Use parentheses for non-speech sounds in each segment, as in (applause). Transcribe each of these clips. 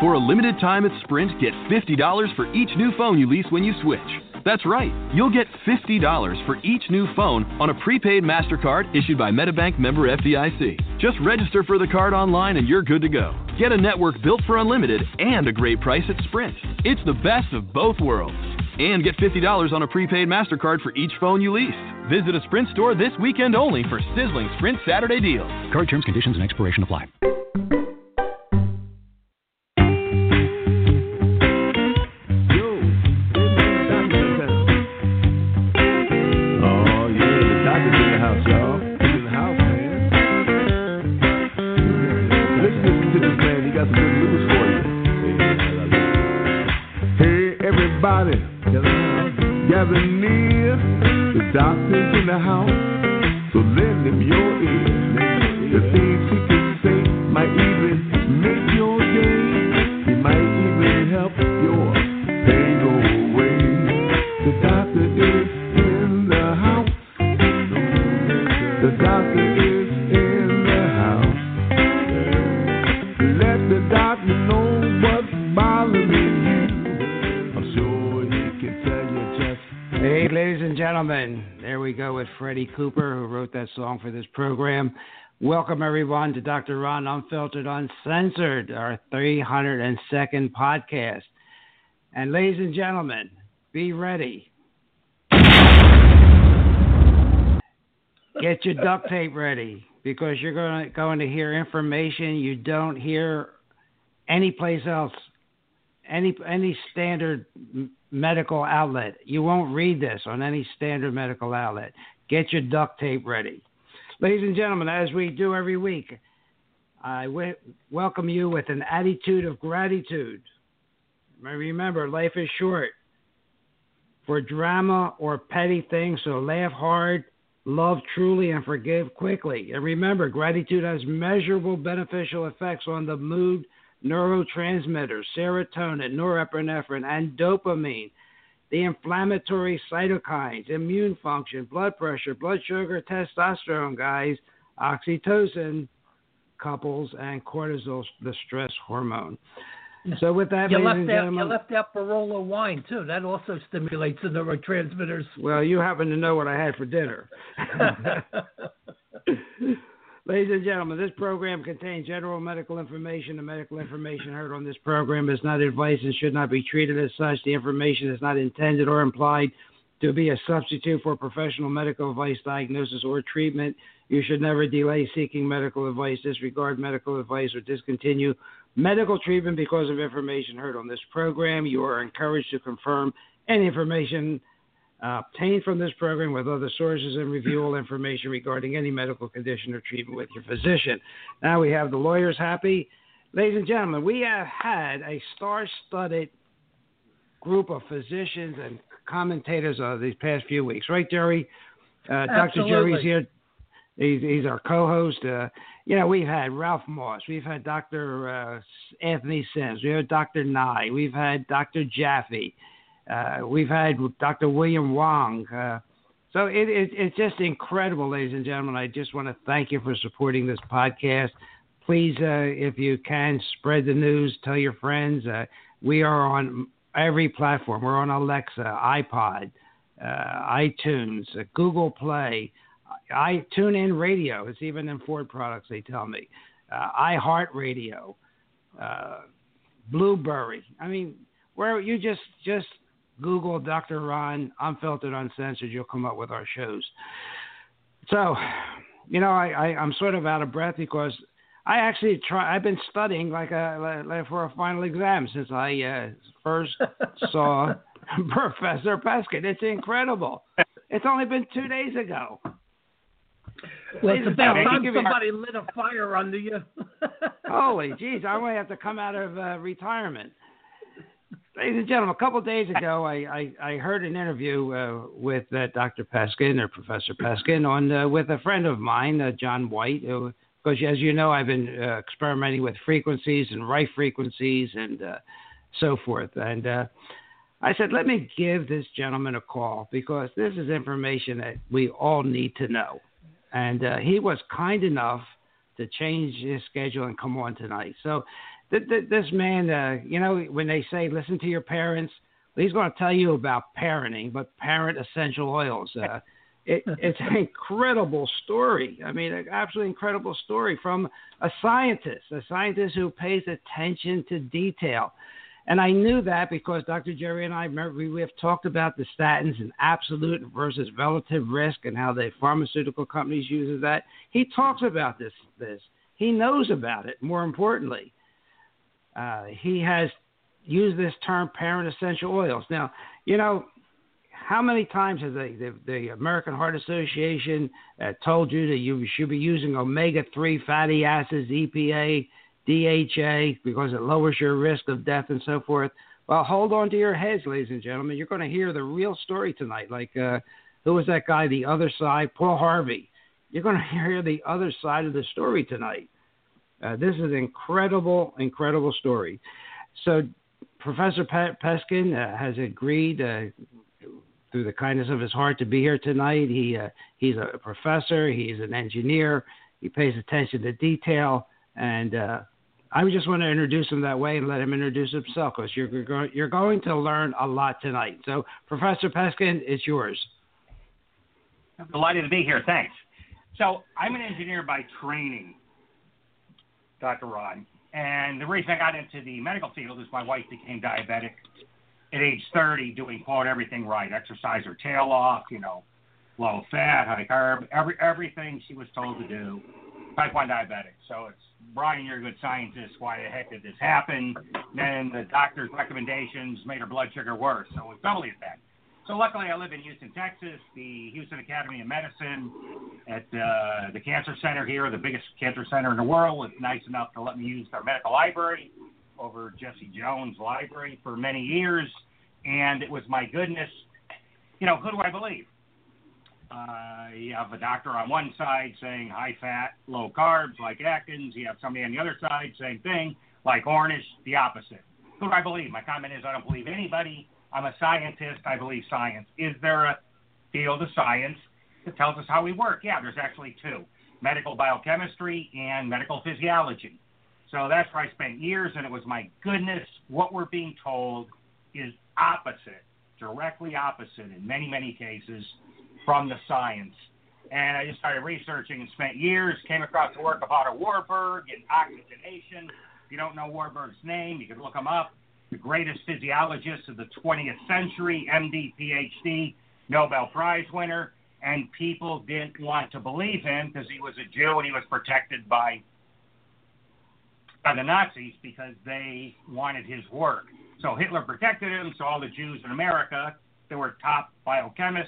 For a limited time at Sprint, get $50 for each new phone you lease when you switch. That's right, you'll get $50 for each new phone on a prepaid MasterCard issued by MetaBank member FDIC. Just register for the card online and you're good to go. Get a network built for unlimited and a great price at Sprint. It's the best of both worlds. And get $50 on a prepaid MasterCard for each phone you lease. Visit a Sprint store this weekend only for sizzling Sprint Saturday deals. Card terms, conditions, and expiration apply. Welcome, everyone, to Dr. Ron Unfiltered, Uncensored, our 302nd podcast. And, ladies and gentlemen, be ready. Get your duct tape ready because you're going to, going to hear information you don't hear anyplace else, any any standard medical outlet. You won't read this on any standard medical outlet. Get your duct tape ready. Ladies and gentlemen, as we do every week, I w- welcome you with an attitude of gratitude. Remember, life is short for drama or petty things, so laugh hard, love truly, and forgive quickly. And remember, gratitude has measurable beneficial effects on the mood neurotransmitters, serotonin, norepinephrine, and dopamine, the inflammatory cytokines, immune function, blood pressure, blood sugar, testosterone, guys, oxytocin, couples, and cortisol, the stress hormone. So with that, You left out you left out Barolo wine too. That also stimulates the neurotransmitters. well, you happen to know what I had for dinner. (laughs) Ladies and gentlemen, this program contains general medical information. The medical information heard on this program is not advice and should not be treated as such. The information is not intended or implied to be a substitute for professional medical advice, diagnosis, or treatment. You should never delay seeking medical advice, disregard medical advice, or discontinue medical treatment because of information heard on this program. You are encouraged to confirm any information uh, obtained from this program with other sources and review all information regarding any medical condition or treatment with your physician. Now we have the lawyers happy. Ladies and gentlemen, we have had a star studded group of physicians and commentators uh, these past few weeks, right, Jerry? Uh, Dr. Jerry's here. He's, he's our co-host. Uh, you know, we've had Ralph Moss, we've had Dr. Uh, Anthony Sims, we had Dr. Nye, we've had Dr. Jaffe, uh, we've had Dr. William Wong. Uh, so it, it, it's just incredible, ladies and gentlemen. I just want to thank you for supporting this podcast. Please, uh, if you can, spread the news, tell your friends. Uh, we are on every platform. We're on Alexa, iPod, uh, iTunes, Google Play, I tune in radio. It's even in Ford products. They tell me, uh, iHeartRadio, uh, Blueberry. I mean, where you just just Google Dr. Ron Unfiltered Uncensored, you'll come up with our shows. So, you know, I, I I'm sort of out of breath because I actually try. I've been studying like a like for a final exam since I uh, first (laughs) saw (laughs) Professor Peskin. It's incredible. It's only been two days ago. Well, it's about time somebody lit a fire under you. (laughs) Holy jeez, I might have to come out of uh, retirement. Ladies and gentlemen, a couple days ago, I, I, I heard an interview uh, with uh, Dr. Peskin or Professor Peskin on uh, with a friend of mine, uh, John White. Because as you know, I've been uh, experimenting with frequencies and right frequencies and uh, so forth. And I said, let me give this gentleman a call because this is information that we all need to know. And he was kind enough to change his schedule and come on tonight. So this man, uh, you know, when they say listen to your parents, he's going to tell you about parenting, but parent essential oils. Uh, (laughs) it, it's an incredible story. I mean, an absolutely incredible story from a scientist, a scientist who pays attention to detail. And I knew that because Dr. Jerry and I remember we have talked about the statins and absolute versus relative risk and how the pharmaceutical companies uses that. He talks about this. This he knows about it. More importantly, uh, he has used this term parent essential oils. Now, you know, how many times has the, the, the American Heart Association uh, told you that you should be using omega 3 fatty acids, EPA, DHA, because it lowers your risk of death and so forth? Well, hold on to your heads, ladies and gentlemen. You're going to hear the real story tonight. Like, uh, who was that guy, the other side? Paul Harvey. You're going (laughs) to hear the other side of the story tonight. Uh, this is an incredible, incredible story. So, Professor Pe- Peskin uh, has agreed uh, through the kindness of his heart to be here tonight. He uh, he's a professor. He's an engineer. He pays attention to detail, and I just want to introduce him that way and let him introduce himself because you're you're, you're going to learn a lot tonight. So, Professor Peskin, it's yours. I'm delighted to be here. Thanks. So, I'm an engineer by training, Dr. Ron. And the reason I got into the medical field is my wife became diabetic at age 30, doing quote everything right, exercise her tail off, you know, low fat, high carb, every everything she was told to do. Type one diabetic. So it's Brian, you're a good scientist. Why the heck did this happen? Then the doctor's recommendations made her blood sugar worse. So it was doubly as bad. So luckily, I live in Houston, Texas. The Houston Academy of Medicine at uh, the cancer center here, the biggest cancer center in the world, was nice enough to let me use their medical library over Jesse Jones' library for many years. And it was my goodness, you know, who do I believe? Uh, you have a doctor on one side saying high fat, low carbs, like Atkins. You have somebody on the other side, same thing, like Ornish, the opposite. Who do I believe? My comment is I don't believe anybody. I'm a scientist. I believe science. Is there a field of science that tells us how we work? Yeah, there's actually two medical biochemistry and medical physiology. So that's where I spent years, and it was my goodness, what we're being told is opposite, directly opposite in many, many cases from the science. And I just started researching and spent years, came across the work of Otto Warburg and oxygenation. If you don't know Warburg's name, you can look him up. The greatest physiologist of the 20th century, MD, PhD, Nobel Prize winner. And people didn't want to believe him because he was a Jew and he was protected by by the Nazis because they wanted his work. So Hitler protected him, so all the Jews in America that were top biochemists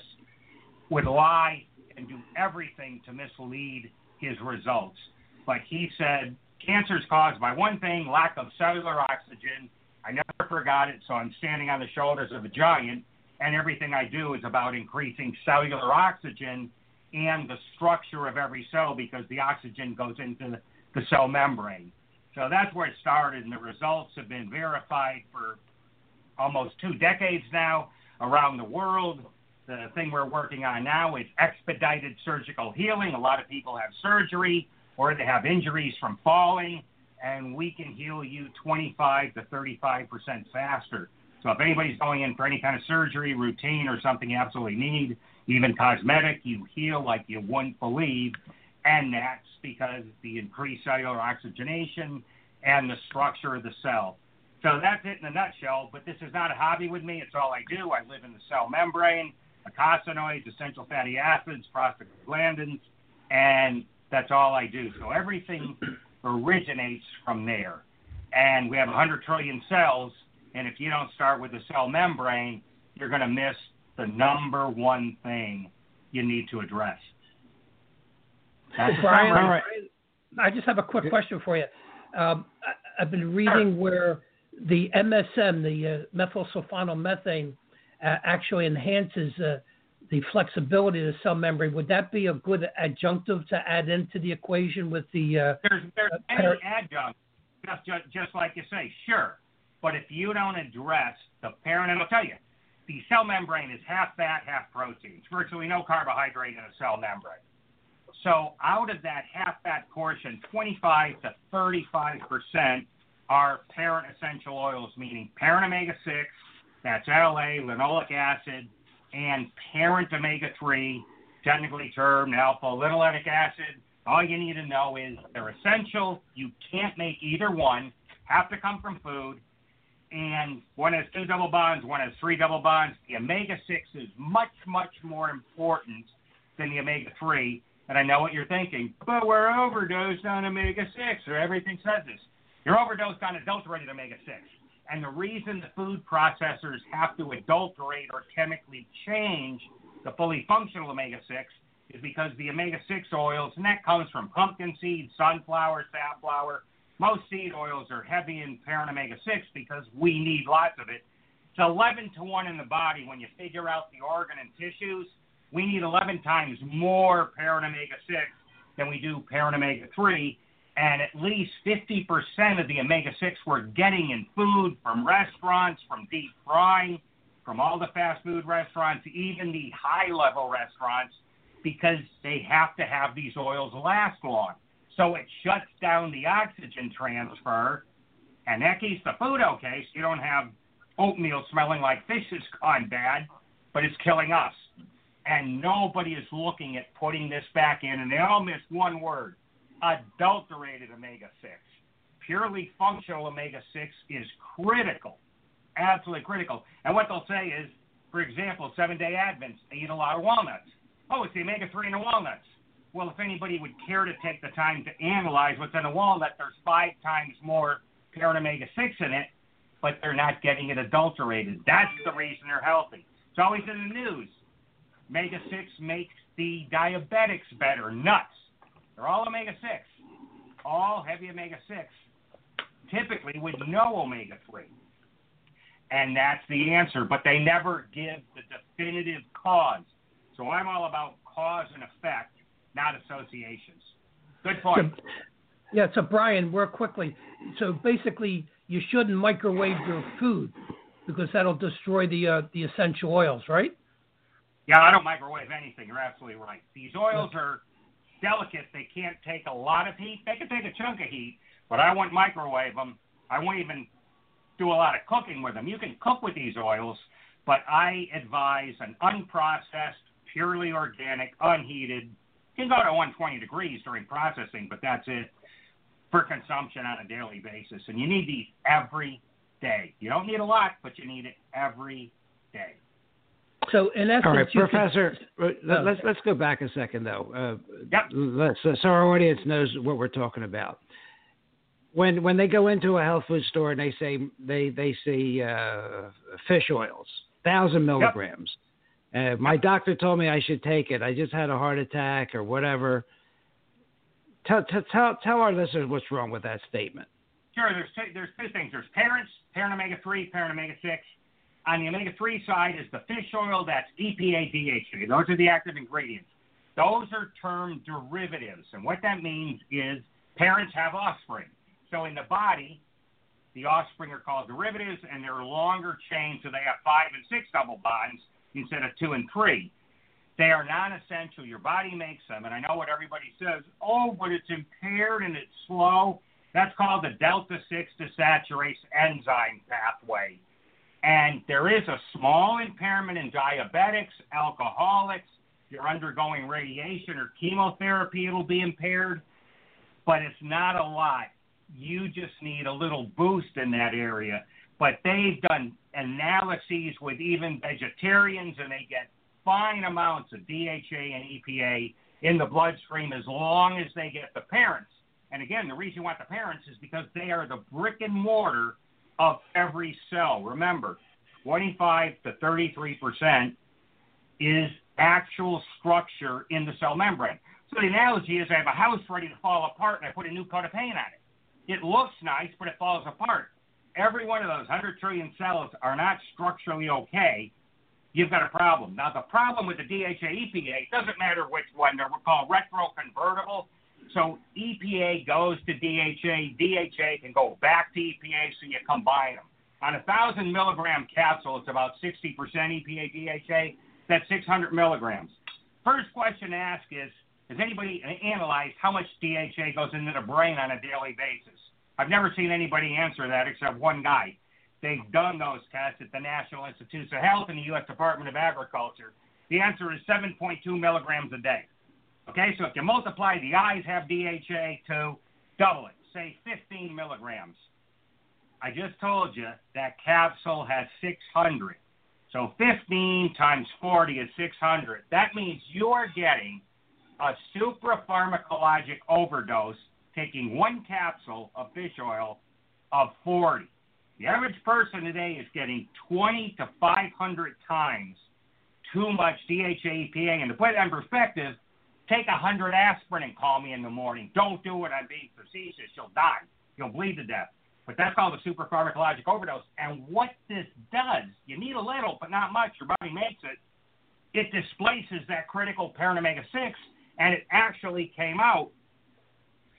would lie and do everything to mislead his results. But he said cancer is caused by one thing lack of cellular oxygen. I never forgot it, so I'm standing on the shoulders of a giant, and everything I do is about increasing cellular oxygen and the structure of every cell because the oxygen goes into the cell membrane. So that's where it started, and the results have been verified for almost two decades now around the world. The thing we're working on now is expedited surgical healing. A lot of people have surgery or they have injuries from falling, and we can heal you 25 to 35 percent faster. So if anybody's going in for any kind of surgery, routine, or something you absolutely need, even cosmetic, you heal like you wouldn't believe and that's because the increased cellular oxygenation and the structure of the cell. So that's it in a nutshell, but this is not a hobby with me. It's all I do. I live in the cell membrane, eicosanoids, essential fatty acids, prostaglandins, and that's all I do. So everything originates from there. And we have 100 trillion cells, and if you don't start with the cell membrane, you're going to miss the number one thing you need to address. Well, Brian, All right. I just have a quick question for you. Um, I, have been reading where the MSM, the uh, methylsulfonylmethane, uh, actually enhances uh, the flexibility of the cell membrane. Would that be a good adjunctive to add into the equation with the? Uh, there's there's uh, any adjunct, just, just just like you say, sure. But if you don't address the parent, and I'll tell you, the cell membrane is half fat, half protein. It's virtually no carbohydrate in a cell membrane. So out of that half fat portion, 25 to 35 percent are parent essential oils, meaning parent omega 6, that's LA, linoleic acid, and parent omega 3, technically termed alpha linolenic acid. All you need to know is they're essential. You can't make either one, have to come from food. And one has two double bonds, one has three double bonds. The omega 6 is much, much more important than the omega 3. And I know what you're thinking, but we're overdosed on omega 6, or everything says this. You're overdosed on adulterated omega 6. And the reason the food processors have to adulterate or chemically change the fully functional omega 6 is because the omega 6 oils, and that comes from pumpkin seed, sunflower, safflower. Most seed oils are heavy in parent omega 6 because we need lots of it. It's 11 to 1 in the body. When you figure out the organ and tissues, we need 11 times more parent omega 6 than we do parent omega 3 and at least 50% of the omega 6 we're getting in food from restaurants, from deep frying, from all the fast food restaurants, even the high level restaurants, because they have to have these oils last long. So it shuts down the oxygen transfer, and that keeps the food okay. So you don't have oatmeal smelling like fish has gone bad, but it's killing us. And nobody is looking at putting this back in, and they all miss one word adulterated omega 6. Purely functional omega 6 is critical, absolutely critical. And what they'll say is, for example, seven day Advents, they eat a lot of walnuts. Oh, it's the omega 3 in the walnuts. Well, if anybody would care to take the time to analyze what's in a walnut, there's five times more parent omega 6 in it, but they're not getting it adulterated. That's the reason they're healthy. It's always in the news. Omega 6 makes the diabetics better. Nuts. They're all omega 6, all heavy omega 6, typically with no omega 3. And that's the answer, but they never give the definitive cause. So I'm all about cause and effect, not associations. Good point. So, yeah, so Brian, work quickly. So basically, you shouldn't microwave your food because that'll destroy the uh, the essential oils, right? Yeah, I don't microwave anything. You're absolutely right. These oils are delicate. They can't take a lot of heat. They can take a chunk of heat, but I won't microwave them. I won't even do a lot of cooking with them. You can cook with these oils, but I advise an unprocessed, purely organic, unheated. Can go to 120 degrees during processing, but that's it for consumption on a daily basis. And you need these every day. You don't need a lot, but you need it every day. So in essence, all right, Professor. Could, let, us let's go back a second though. Uh, yep. Let's, so our audience knows what we're talking about. When when they go into a health food store and they say they they see uh, fish oils, thousand milligrams. Yep. Uh, my doctor told me I should take it. I just had a heart attack or whatever. Tell tell tell our listeners what's wrong with that statement. Sure. There's two, there's two things. There's parents, parent omega three, parent omega six on the omega 3 side is the fish oil, that's EPA, DHA. Those are the active ingredients. Those are termed derivatives. And what that means is parents have offspring. So in the body, the offspring are called derivatives, and they're longer chains, so they have five and six double bonds instead of two and three. They are non essential. Your body makes them. And I know what everybody says oh, but it's impaired and it's slow. That's called the delta 6 desaturase enzyme pathway. And there is a small impairment in diabetics, alcoholics. You're undergoing radiation or chemotherapy, it'll be impaired, but it's not a lot. You just need a little boost in that area. But they've done analyses with even vegetarians, and they get fine amounts of DHA and EPA in the bloodstream as long as they get the parents. And again, the reason you want the parents is because they are the brick and mortar of every cell. Remember, 25 to 33 percent is actual structure in the cell membrane. So the analogy is I have a house ready to fall apart and I put a new coat of paint on it. It looks nice, but it falls apart. Every one of those 100 trillion cells are not structurally okay. You've got a problem. Now, the problem with the DHA EPA it doesn't matter which one, they're called retroconvertible so EPA goes to DHA, DHA can go back to EPA, so you combine them. On a thousand milligram capsule, it's about 60% EPA DHA. That's 600 milligrams. First question to ask is, has anybody analyzed how much DHA goes into the brain on a daily basis? I've never seen anybody answer that except one guy. They've done those tests at the National Institutes of Health and the U.S. Department of Agriculture. The answer is 7.2 milligrams a day. Okay, so if you multiply the eyes have DHA to double it, say 15 milligrams. I just told you that capsule has 600. So 15 times 40 is 600. That means you're getting a suprapharmacologic overdose taking one capsule of fish oil of 40. The average person today is getting 20 to 500 times too much DHA EPA. And to put it in perspective, take a 100 aspirin and call me in the morning. Don't do it. I'm being facetious. You'll die. You'll bleed to death. But that's called a suprapharmacologic overdose. And what this does, you need a little, but not much. Your body makes it. It displaces that critical parent omega 6, and it actually came out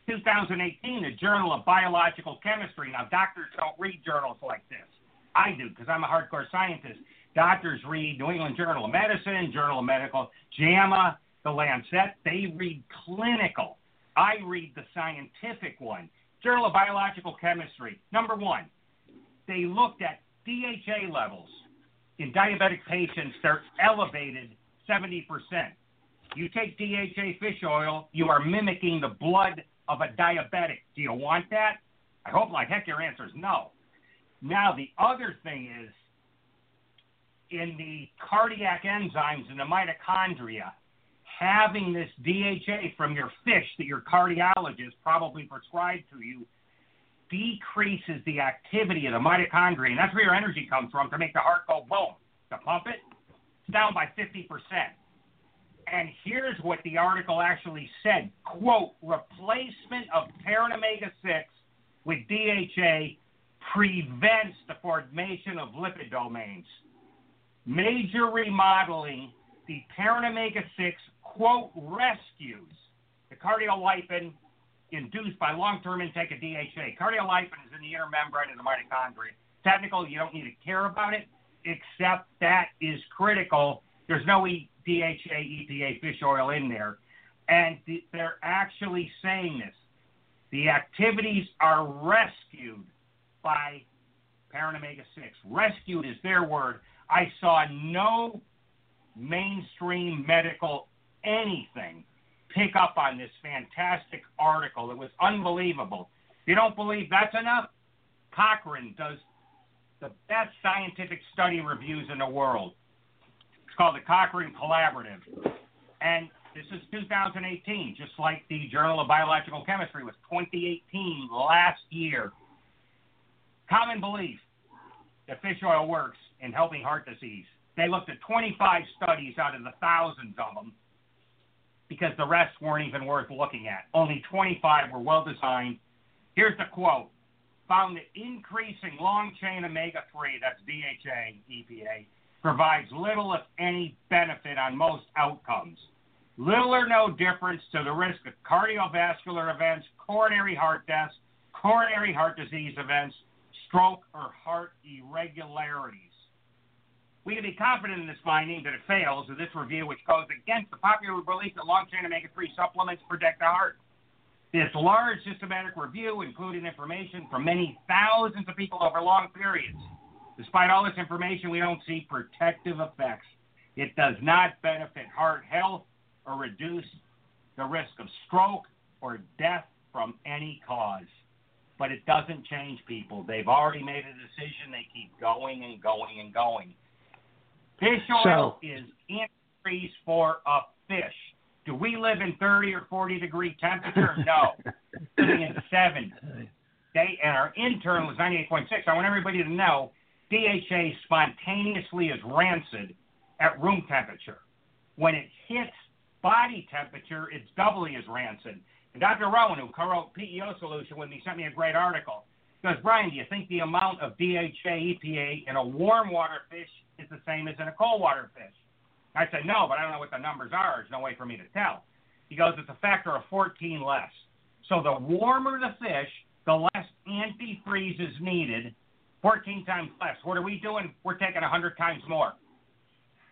2018, the Journal of Biological Chemistry. Now, doctors don't read journals like this. I do because I'm a hardcore scientist. Doctors read New England Journal of Medicine, Journal of Medical, JAMA, the Lancet. They read clinical. I read the scientific one. Journal of Biological Chemistry. Number one, they looked at DHA levels in diabetic patients. They're elevated 70%. You take DHA fish oil, you are mimicking the blood of a diabetic. Do you want that? I hope like heck your answer is no. Now, the other thing is in the cardiac enzymes in the mitochondria, having this DHA from your fish that your cardiologist probably prescribed to you decreases the activity of the mitochondria, and that's where your energy comes from to make the heart go boom. To pump it, it's down by 50%. And here's what the article actually said quote, replacement of Parent Omega 6 with DHA prevents the formation of lipid domains. Major remodeling, the Parent Omega 6 quote, rescues the cardiolipin induced by long term intake of DHA. Cardiolipin is in the inner membrane of the mitochondria. Technical, you don't need to care about it, except that is critical. There's no DHA, EPA fish oil in there. And th- they're actually saying this. The activities are rescued by parent Omega 6. Rescued is their word. I saw no mainstream medical anything pick up on this fantastic article. It was unbelievable. If you don't believe that's enough, Cochrane does the best scientific study reviews in the world. It's called the Cochrane Collaborative. And this is 2018, just like the Journal of Biological Chemistry was 2018 last year. Common belief that fish oil works in helping heart disease. They looked at 25 studies out of the thousands of them because the rest weren't even worth looking at. Only 25 were well designed. Here's the quote found that increasing long chain omega 3, that's DHA, EPA, provides little, if any, benefit on most outcomes. Little or no difference to the risk of cardiovascular events, coronary heart deaths, coronary heart disease events, stroke, or heart irregularities. We can be confident in this finding that it fails in this review, which goes against the popular belief that long chain omega 3 supplements protect the heart. This large systematic review included information from many thousands of people over long periods. Despite all this information, we don't see protective effects. It does not benefit heart health or reduce the risk of stroke or death from any cause. But it doesn't change people. They've already made a decision. They keep going and going and going. Fish oil so, is increased for a fish. Do we live in 30 or 40 degree temperature? No. (laughs) Living in 70. They, and our internal is 98.6. I want everybody to know DHA spontaneously is rancid at room temperature. When it hits body temperature, it's doubly as rancid. And Dr. Rowen, who co-wrote PEO Solution with me, sent me a great article. He goes, Brian, do you think the amount of DHA EPA in a warm water fish is the same as in a cold water fish? I said, no, but I don't know what the numbers are. There's no way for me to tell. He goes, it's a factor of 14 less. So the warmer the fish, the less antifreeze is needed, 14 times less. What are we doing? We're taking 100 times more.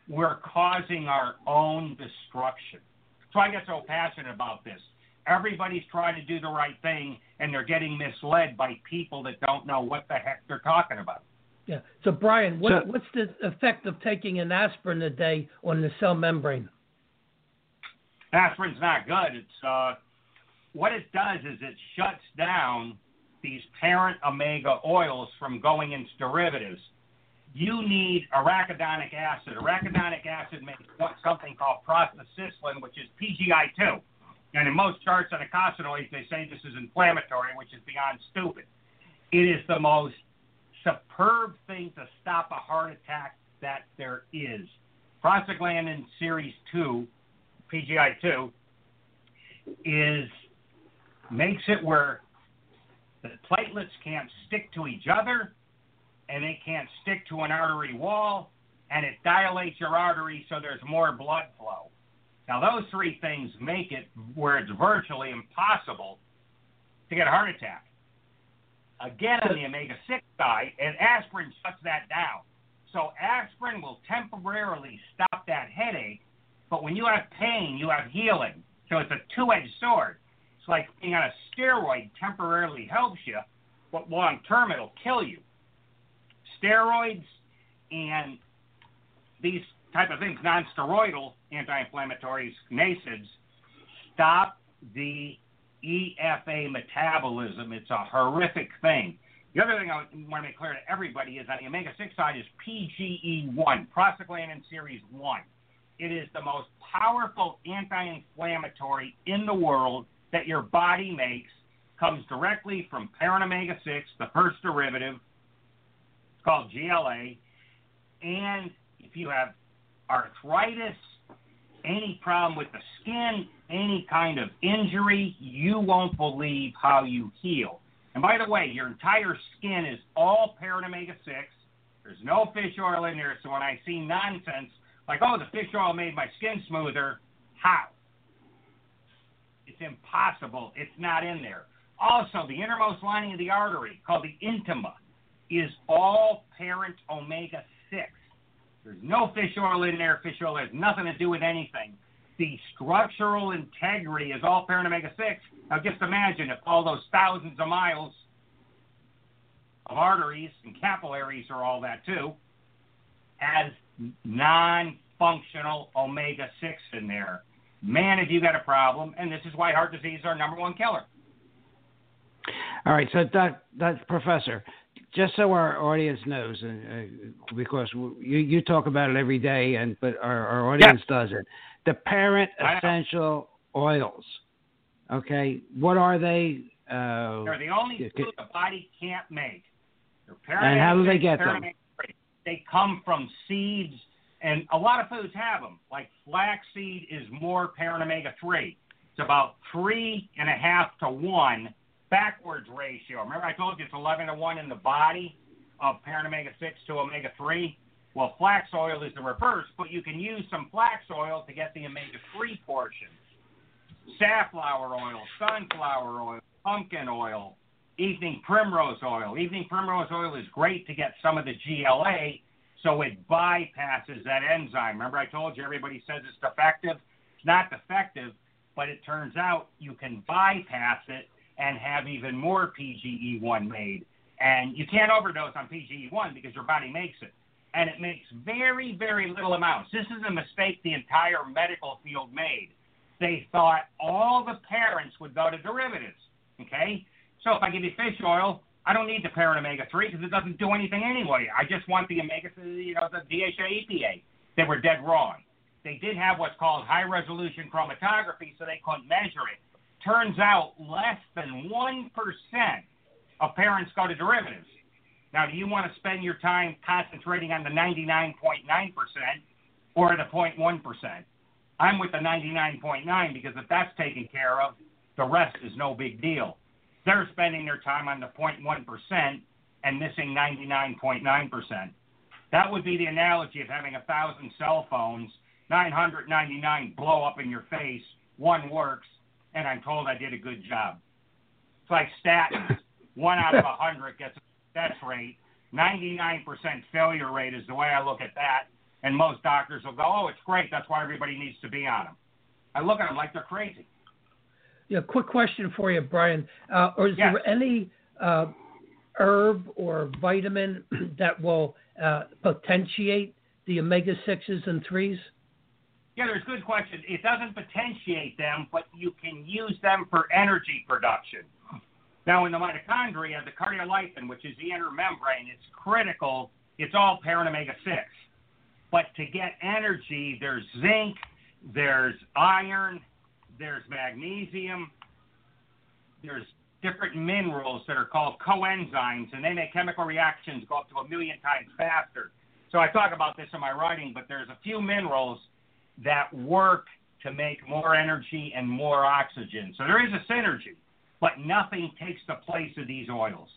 We're causing our own destruction. So I get so passionate about this. Everybody's trying to do the right thing, and they're getting misled by people that don't know what the heck they're talking about. Yeah. So, Brian, what, So- what's the effect of taking an aspirin a day on the cell membrane? aspirin's not good. It's uh, what it does is it shuts down these parent omega oils from going into derivatives. You need arachidonic acid. Arachidonic acid makes what- something called prostacyclin, which is PGI2. And in most charts on eicosanoids, they say this is inflammatory, which is beyond stupid. It is the most superb thing to stop a heart attack that there is. Prostaglandin series 2 PGI2 is makes it where the platelets can't stick to each other and they can't stick to an artery wall and it dilates your artery so there's more blood flow. Now those three things make it where it's virtually impossible to get a heart attack. Again on the omega 6 side, and aspirin shuts that down. So aspirin will temporarily stop that headache but when you have pain, you have healing. So it's a two edged sword. It's like being on a steroid temporarily helps you, but long term it'll kill you. Steroids and these type of things, non steroidal anti inflammatories, NSAIDs, stop the EFA metabolism. It's a horrific thing. The other thing I want to make clear to everybody is that the omega 6 side is PGE1, prostaglandin series 1. It is the most powerful anti inflammatory in the world that your body makes. Comes directly from parent omega 6, the first derivative. It's called GLA. And if you have arthritis, any problem with the skin, any kind of injury, you won't believe how you heal. And by the way, your entire skin is all parent omega 6. There's no fish oil in there, so when I see nonsense, like, oh, the fish oil made my skin smoother. How? It's impossible. It's not in there. Also, the innermost lining of the artery, called the intima, is all parent omega 6. There's no fish oil in there. Fish oil has nothing to do with anything. The structural integrity is all parent omega 6. Now, just imagine if all those thousands of miles of arteries and capillaries are all that too, has non functional omega 6 in there. Man, have you got a problem, and this is why heart disease is our number one killer. All right, so that that professor, just so our audience knows, and uh, because you you talk about it every day, and but our, our audience doesn't. The parent essential oils. Okay, what are they? Uh, They're the only food the body can't make. And how do they get them? They come from seeds, and a lot of foods have them. Like flaxseed is more parent omega three. It's about three and a half to one backwards ratio. Remember I told you it's eleven to one in the body of parent omega six to omega three. Well, flax oil is the reverse, but you can use some flax oil to get the omega three portion. Safflower oil, sunflower oil, pumpkin oil, evening primrose oil. Evening primrose oil is great to get some of the GLA so it bypasses that enzyme. Remember, I told you everybody says it's defective? It's not defective, but it turns out you can bypass it and have even more PGE1 made. And you can't overdose on PGE1 because your body makes it. And it makes very, very little amounts. This is a mistake the entire medical field made. They thought all the parents would go to derivatives. Okay? So if I give you fish oil, I don't need the parent omega 3 because it doesn't do anything anyway. I just want the omega, you know, the DHA EPA. They were dead wrong. They did have what's called high resolution chromatography, so they couldn't measure it. Turns out less than 1% of parents go to derivatives. Now, do you want to spend your time concentrating on the 99.9% or the 0.1%? I'm with the 99.9 because if that's taken care of, the rest is no big deal. They're spending their time on the 0.1% and missing 99.9%. That would be the analogy of having a thousand cell phones, 999 blow up in your face, one works, and I'm told I did a good job. It's like statins. One out of a hundred gets a success rate. 99% failure rate is the way I look at that. And most doctors will go, oh, it's great. That's why everybody needs to be on them. I look at them like they're crazy. Yeah, quick question for you, Brian. Uh, or is yes. there any uh, herb or vitamin (clears throat) that will uh, potentiate the omega sixes and threes? Yeah, there's good questions. It doesn't potentiate them, but you can use them for energy production. Now, in the mitochondria, the cardiolipin, which is the inner membrane, it's critical. It's all parent omega 6. But to get energy, there's zinc, there's iron, there's magnesium, there's different minerals that are called coenzymes, and they make chemical reactions go up to a million times faster. So I talk about this in my writing, but there's a few minerals that work to make more energy and more oxygen. So there is a synergy, but nothing takes the place of these oils.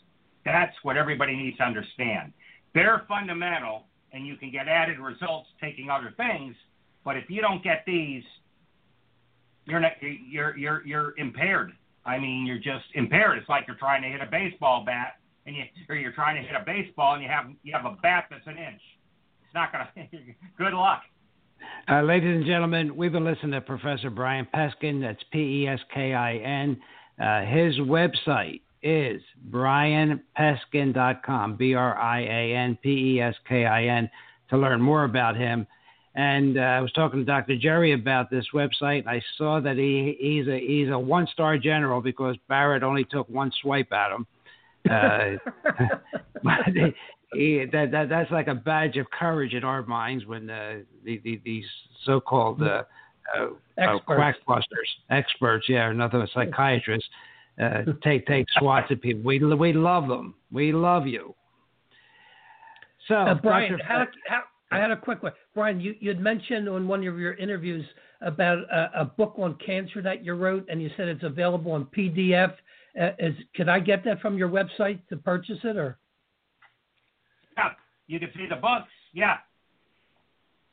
That's what everybody needs to understand. They're fundamental, and you can get added results taking other things, but if you don't get these, you're not, you're you're you're impaired. I mean, you're just impaired. It's like you're trying to hit a baseball bat, and you or you're trying to hit a baseball, and you have you have a bat that's an inch. It's not gonna. (laughs) good luck. Uh, ladies and gentlemen, we've been listening to Professor Brian Peskin. That's P E S K I N. Uh, his website is brianpeskin.com, B R I A N P E S K I N, to learn more about him. And uh, I was talking to Dr. Jerry about this website, and I saw that he, he's a he's a one star general because Barrett only took one swipe at him. Uh, (laughs) but he, he, that, that that's like a badge of courage in our minds when uh, the, the, these so-called uh, uh, experts. quackbusters, experts, yeah, or nothing, psychiatrists, uh, (laughs) take take swats at people. We we love them. We love you. So, uh, Brian, Dr. how, how, I had a quick one. Brian, you you had mentioned on one of your interviews about a, a book on cancer that you wrote, and you said it's available in PDF. Uh, is could I get that from your website to purchase it, or? Yeah, you can see the books. Yeah,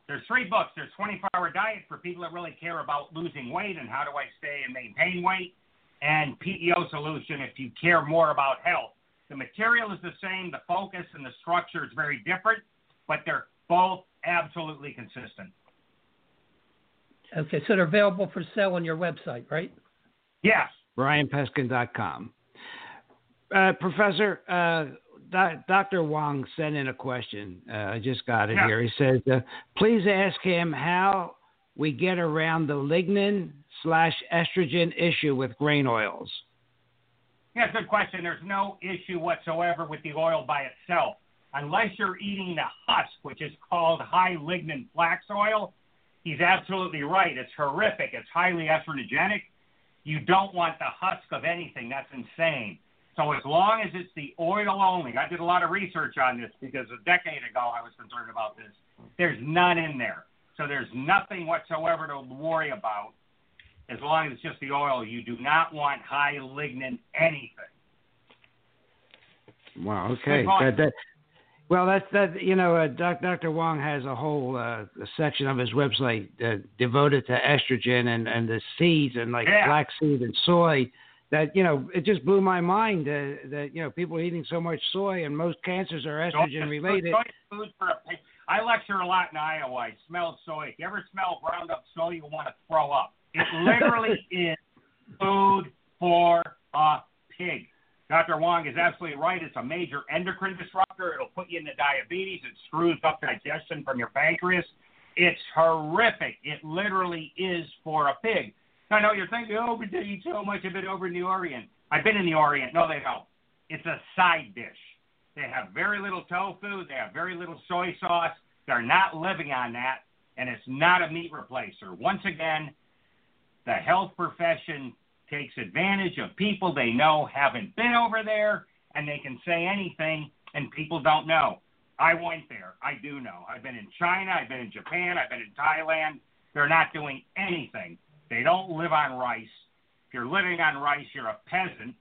there's three books. There's 24 Hour Diet for people that really care about losing weight and how do I stay and maintain weight, and PEO Solution if you care more about health. The material is the same. The focus and the structure is very different, but they're both absolutely consistent. Okay, so they're available for sale on your website, right? Yes. BrianPeskin.com. Uh, Professor, uh, Dr. Wong sent in a question. Uh, I just got it yeah. here. He says, uh, please ask him how we get around the lignin slash estrogen issue with grain oils. Yeah, good question. There's no issue whatsoever with the oil by itself. Unless you're eating the husk, which is called high lignin flax oil, he's absolutely right. It's horrific. It's highly estrogenic. You don't want the husk of anything. That's insane. So as long as it's the oil only, I did a lot of research on this because a decade ago I was concerned about this. There's none in there. So there's nothing whatsoever to worry about as long as it's just the oil. You do not want high lignin anything. Wow. Okay. That, that, well, that's that. You know, uh, Doc, Dr. Wong has a whole uh, section of his website uh, devoted to estrogen and and the seeds and like yeah. flaxseed and soy. That you know, it just blew my mind uh, that you know people are eating so much soy and most cancers are estrogen related. Soy food for a, I lecture a lot in Iowa. I smell soy. If you ever smell ground up soy, you want to throw up. It (laughs) literally is food for a pig. Dr. Wong is absolutely right. It's a major endocrine disruptor. It'll put you into diabetes. It screws up digestion from your pancreas. It's horrific. It literally is for a pig. I know you're thinking, oh, but they eat so much of it over in the Orient. I've been in the Orient. No, they don't. It's a side dish. They have very little tofu. They have very little soy sauce. They're not living on that, and it's not a meat replacer. Once again, the health profession takes advantage of people they know haven't been over there, and they can say anything, and people don't know. I went there. I do know. I've been in China. I've been in Japan. I've been in Thailand. They're not doing anything. They don't live on rice. If you're living on rice, you're a peasant,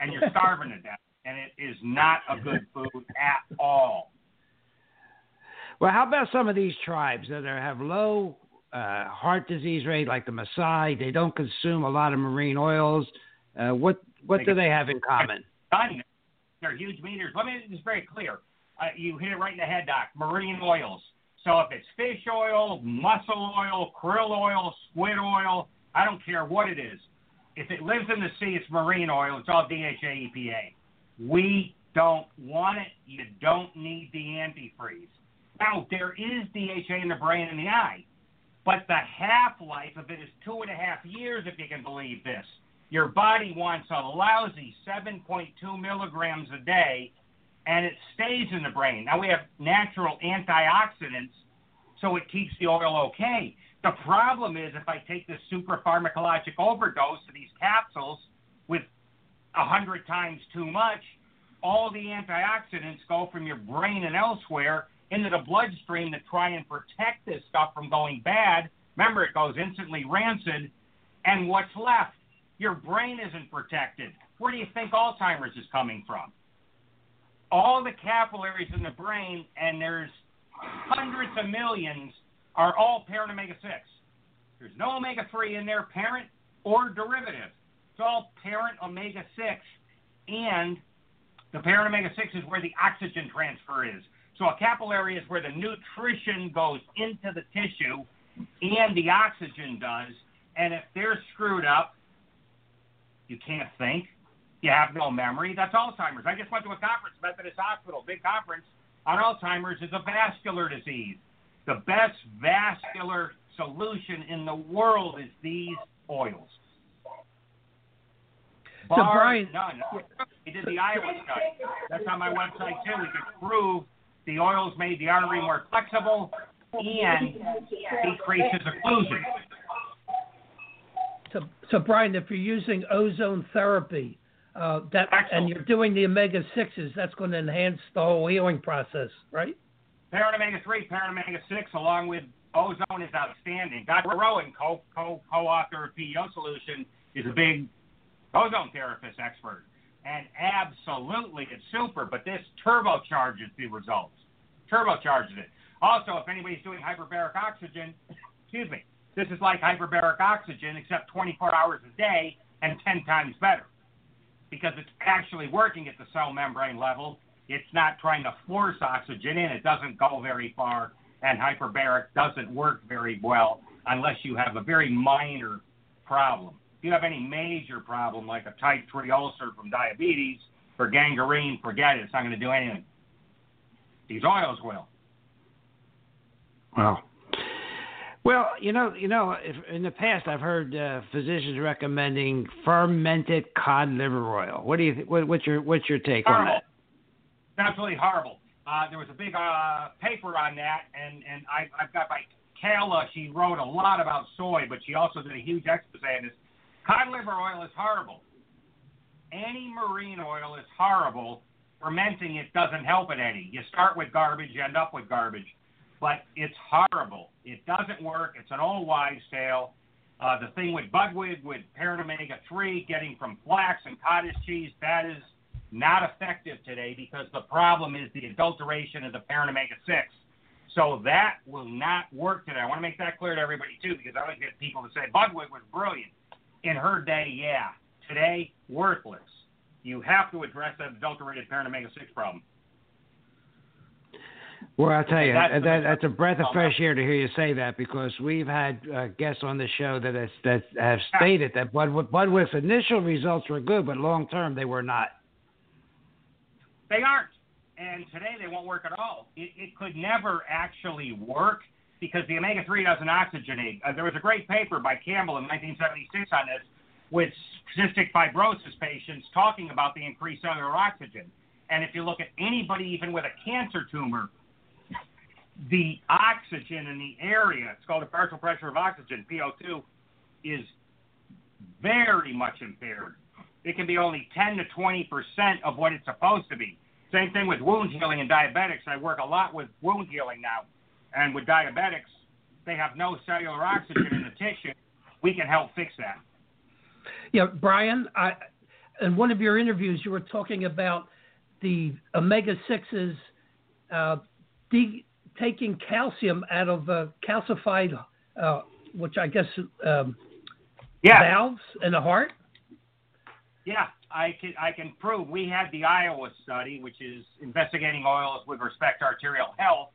and you're starving to death. And it is not a good food at all. Well, how about some of these tribes that are, have low uh, heart disease rate, like the Maasai? They don't consume a lot of marine oils. Uh, what what do they have in common? They're huge meters. Let me be very clear. Uh, you hit it right in the head, Doc. Marine oils. So if it's fish oil, mussel oil, krill oil, squid oil, I don't care what it is. if it lives in the sea, it's marine oil. It's all DHA EPA. We don't want it. You don't need the antifreeze. Now, there is DHA in the brain and the eye, but the half life of it is two and a half years, if you can believe this. Your body wants a lousy 7.2 milligrams a day, and it stays in the brain. Now, we have natural antioxidants, so it keeps the oil okay. The problem is if I take this super pharmacologic overdose of these capsules with a hundred times too much, all the antioxidants go from your brain and elsewhere into the bloodstream to try and protect this stuff from going bad. Remember, it goes instantly rancid. And what's left? Your brain isn't protected. Where do you think Alzheimer's is coming from? All the capillaries in the brain, and there's hundreds of millions, are all parent omega 6. There's no omega 3 in there, parent or derivative. It's all parent omega 6. And the parent omega 6 is where the oxygen transfer is. So a capillary is where the nutrition goes into the tissue and the oxygen does. And if they're screwed up, you can't think. You have no memory. That's Alzheimer's. I just went to a conference, Methodist Hospital, big conference on Alzheimer's is a vascular disease. The best vascular solution in the world is these oils. So Brian, none. We did the Iowa study. That's on my website too. We could prove the oils made the artery more flexible and decreases occlusion. So, so Brian, if you're using ozone therapy, uh, that and you're doing the omega sixes, that's going to enhance the whole healing process, right? Parent omega three, parent omega six, along with ozone is outstanding. Dr. Rowen, co co co-author of PEO Solution, is a big ozone therapist expert. And absolutely, it's super, but this turbocharges the results. Turbocharges it. Also, if anybody's doing hyperbaric oxygen, excuse me, this is like hyperbaric oxygen, except 24 hours a day and 10 times better. Because it's actually working at the cell membrane level. It's not trying to force oxygen in. It doesn't go very far, and hyperbaric doesn't work very well unless you have a very minor problem If you have any major problem like a type 3 ulcer from diabetes or gangrene, forget it. It's not going to do anything. These oils will. Well, well, you know, you know, if, in the past I've heard uh, physicians recommending fermented cod liver oil. What do you? What, what's your What's your take horrible. on that? Absolutely horrible. Uh, there was a big uh, paper on that, and and I, I've got my Kayla. She wrote a lot about soy, but she also did a huge expose on this Cod liver oil is horrible. Any marine oil is horrible. Fermenting it doesn't help it any. You start with garbage, you end up with garbage. But it's horrible. It doesn't work. It's an old wives' tale. Uh, the thing with Budwig, with parent omega 3, getting from flax and cottage cheese, that is not effective today because the problem is the adulteration of the parent omega 6. So that will not work today. I want to make that clear to everybody, too, because I always get people to say Budwig was brilliant in her day, yeah. Today, worthless. You have to address that adulterated parent omega six problem. Well, I'll tell you, that's, that, that's a breath of fresh air to hear you say that because we've had uh, guests on the show that has, that have stated that Bud, Budwig's initial results were good, but long term they were not. They aren't, and today they won't work at all. It, it could never actually work because the omega 3 doesn't oxygenate. Uh, there was a great paper by Campbell in 1976 on this with cystic fibrosis patients talking about the increased cellular oxygen. And if you look at anybody, even with a cancer tumor, the oxygen in the area, it's called the partial pressure of oxygen, PO2, is very much impaired. It can be only 10 to 20 percent of what it's supposed to be. Same thing with wound healing and diabetics. I work a lot with wound healing now. And with diabetics, they have no cellular oxygen in the tissue. We can help fix that. Yeah, Brian, I, in one of your interviews, you were talking about the omega sixes uh, de- taking calcium out of uh, calcified, uh, which I guess um, yeah. valves in the heart. Yeah, I can I can prove. We had the Iowa study, which is investigating oils with respect to arterial health,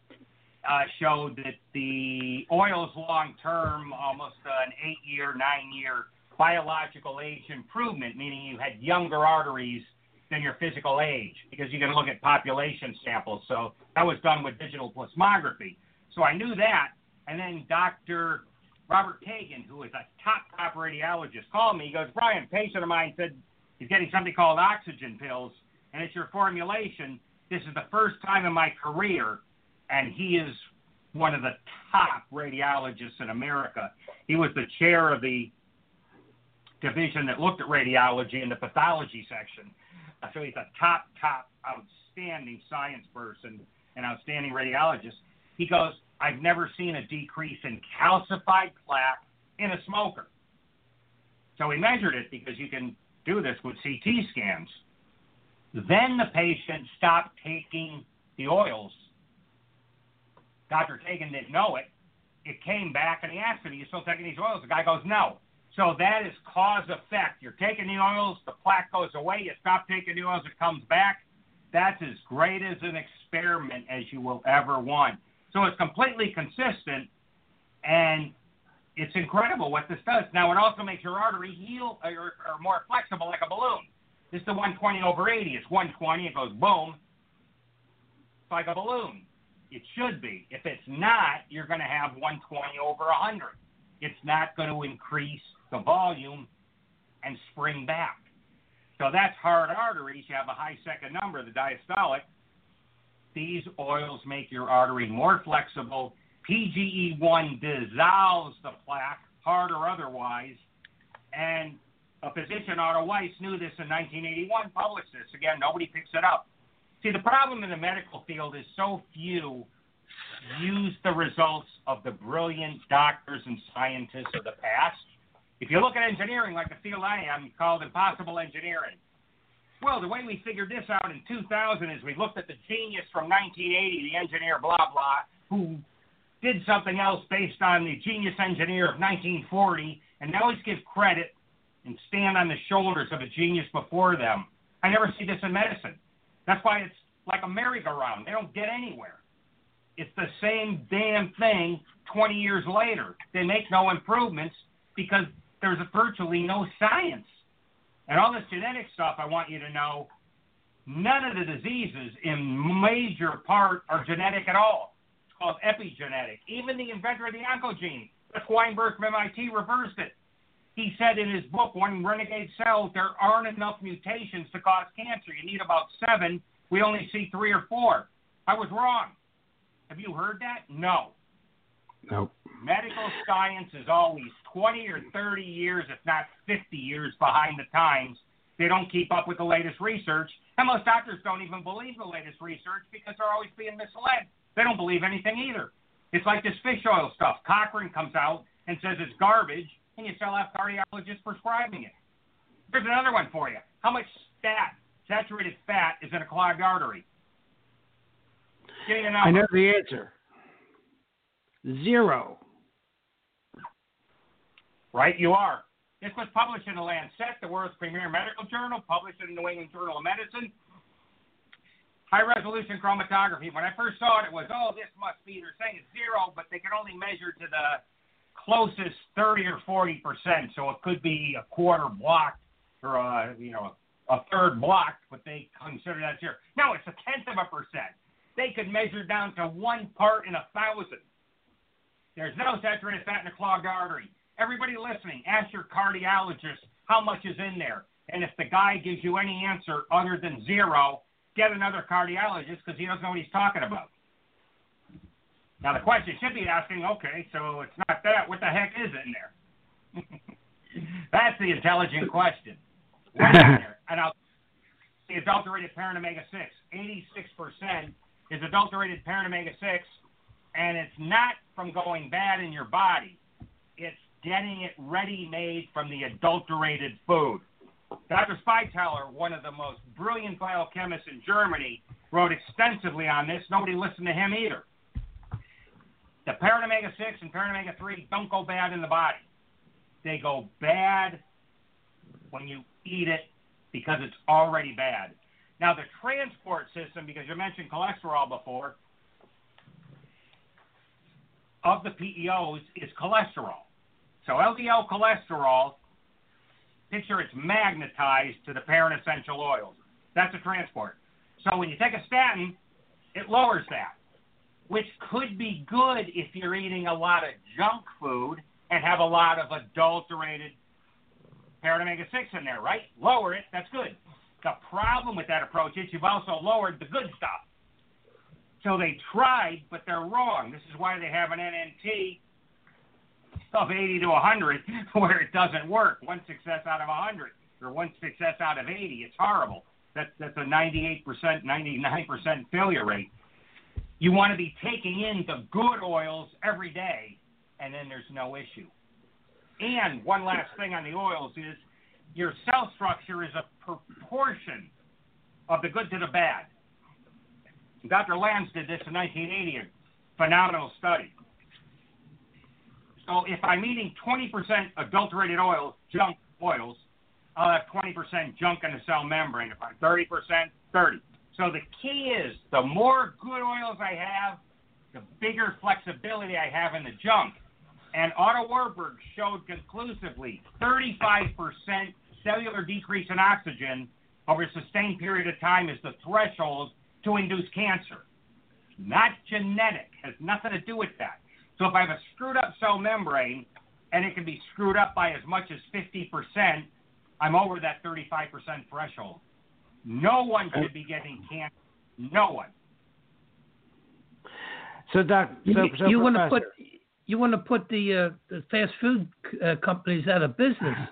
uh, showed that the oils long term, almost an eight year, nine year biological age improvement, meaning you had younger arteries than your physical age, because you can look at population samples. So that was done with digital plasmography. So I knew that. And then Dr. Robert Kagan, who is a top, top radiologist, called me. He goes, Brian, patient of mine said he's getting something called oxygen pills, and it's your formulation. This is the first time in my career, and he is one of the top radiologists in America. He was the chair of the division that looked at radiology in the pathology section. So he's a top, top, outstanding science person and outstanding radiologist. He goes, I've never seen a decrease in calcified plaque in a smoker. So we measured it because you can do this with CT scans. Then the patient stopped taking the oils. Dr. Kagan didn't know it. It came back and he asked him, Are you still taking these oils? The guy goes, No. So that is cause effect. You're taking the oils, the plaque goes away, you stop taking the oils, it comes back. That's as great as an experiment as you will ever want. So it's completely consistent and it's incredible what this does. Now, it also makes your artery heal or, or more flexible like a balloon. This is the 120 over 80. It's 120, it goes boom. It's like a balloon. It should be. If it's not, you're going to have 120 over 100. It's not going to increase the volume and spring back. So that's hard arteries. You have a high second number, the diastolic. These oils make your artery more flexible. PGE1 dissolves the plaque, hard or otherwise. And a physician, Otto Weiss, knew this in 1981, published this. Again, nobody picks it up. See, the problem in the medical field is so few use the results of the brilliant doctors and scientists of the past. If you look at engineering like the field I am, called impossible engineering. Well, the way we figured this out in 2000 is we looked at the genius from 1980, the engineer blah blah, who did something else based on the genius engineer of 1940, and always give credit and stand on the shoulders of a genius before them. I never see this in medicine. That's why it's like a merry-go-round. They don't get anywhere. It's the same damn thing 20 years later. They make no improvements because there's virtually no science. And all this genetic stuff, I want you to know, none of the diseases in major part are genetic at all. Called epigenetic. Even the inventor of the oncogene, Weinberg from MIT, reversed it. He said in his book, One Renegade Cells, there aren't enough mutations to cause cancer. You need about seven. We only see three or four. I was wrong. Have you heard that? No. Nope. Medical science is always 20 or 30 years, if not 50 years behind the times. They don't keep up with the latest research. And most doctors don't even believe the latest research because they're always being misled. They don't believe anything either. It's like this fish oil stuff. Cochrane comes out and says it's garbage, and you still have cardiologists prescribing it. Here's another one for you. How much fat, saturated fat, is in a clogged artery? I know the answer. Zero. Right, you are. This was published in the Lancet, the world's premier medical journal, published in the New England Journal of Medicine. High resolution chromatography. When I first saw it, it was, oh, this must be, they're saying it's zero, but they can only measure to the closest 30 or 40 percent. So it could be a quarter blocked or a, you know, a third blocked, but they consider that zero. No, it's a tenth of a percent. They could measure down to one part in a thousand. There's no saturated fat in a clogged artery. Everybody listening, ask your cardiologist how much is in there. And if the guy gives you any answer other than zero, get another cardiologist because he doesn't know what he's talking about. Now the question should be asking, okay, so it's not that. What the heck is in there? (laughs) That's the intelligent question. and I'll, the adulterated parent omega six. Eighty-six percent is adulterated parent omega six, and it's not from going bad in your body. It's getting it ready made from the adulterated food. Dr. Spiteller, one of the most brilliant biochemists in Germany, wrote extensively on this. Nobody listened to him either. The parent omega 6 and parent omega 3 don't go bad in the body. They go bad when you eat it because it's already bad. Now, the transport system, because you mentioned cholesterol before, of the PEOs is cholesterol. So LDL cholesterol picture it's magnetized to the parent essential oils. That's a transport. So when you take a statin, it lowers that, which could be good if you're eating a lot of junk food and have a lot of adulterated parent omega 6 in there, right? Lower it, that's good. The problem with that approach is you've also lowered the good stuff. So they tried, but they're wrong. This is why they have an NNT of 80 to 100 (laughs) where it doesn't work. One success out of 100 or one success out of 80. It's horrible. That's, that's a 98%, 99% failure rate. You want to be taking in the good oils every day, and then there's no issue. And one last thing on the oils is your cell structure is a proportion of the good to the bad. Dr. Lanz did this in 1980, a phenomenal study. So if I'm eating 20% adulterated oils, junk oils, I'll have 20% junk in the cell membrane. If I'm 30%, 30. So the key is the more good oils I have, the bigger flexibility I have in the junk. And Otto Warburg showed conclusively 35% cellular decrease in oxygen over a sustained period of time is the threshold to induce cancer. Not genetic, has nothing to do with that. So if I have a screwed up cell membrane and it can be screwed up by as much as 50%, I'm over that 35% threshold. No one should be getting cancer. No one. So, doc, so, you, so you want to put you want to put the, uh, the fast food uh, companies out of business. (laughs)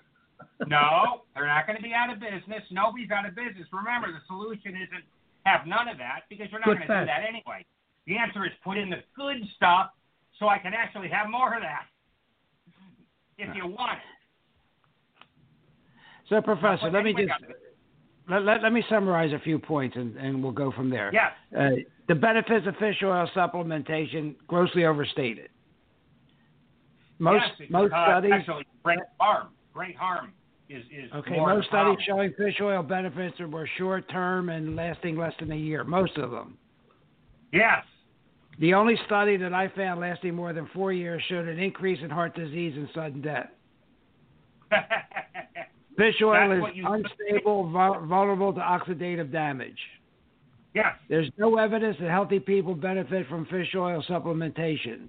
No, they're not going to be out of business. Nobody's out of business. Remember, the solution isn't have none of that because you're not going to do that anyway. The answer is put in the good stuff so I can actually have more of that if you want it. So, Professor, let me just let, let, let me summarize a few points, and, and we'll go from there. Yes. Uh, the benefits of fish oil supplementation grossly overstated. Most yes, most uh, studies actually great harm. Great harm is is okay most studies showing fish oil benefits are- were short term and lasting less than a year. Most of them. Yes. The only study that I found lasting more than four years showed an increase in heart disease and sudden death. (laughs) Fish oil is unstable, vul- vulnerable to oxidative damage. yes. There's no evidence that healthy people benefit from fish oil supplementation.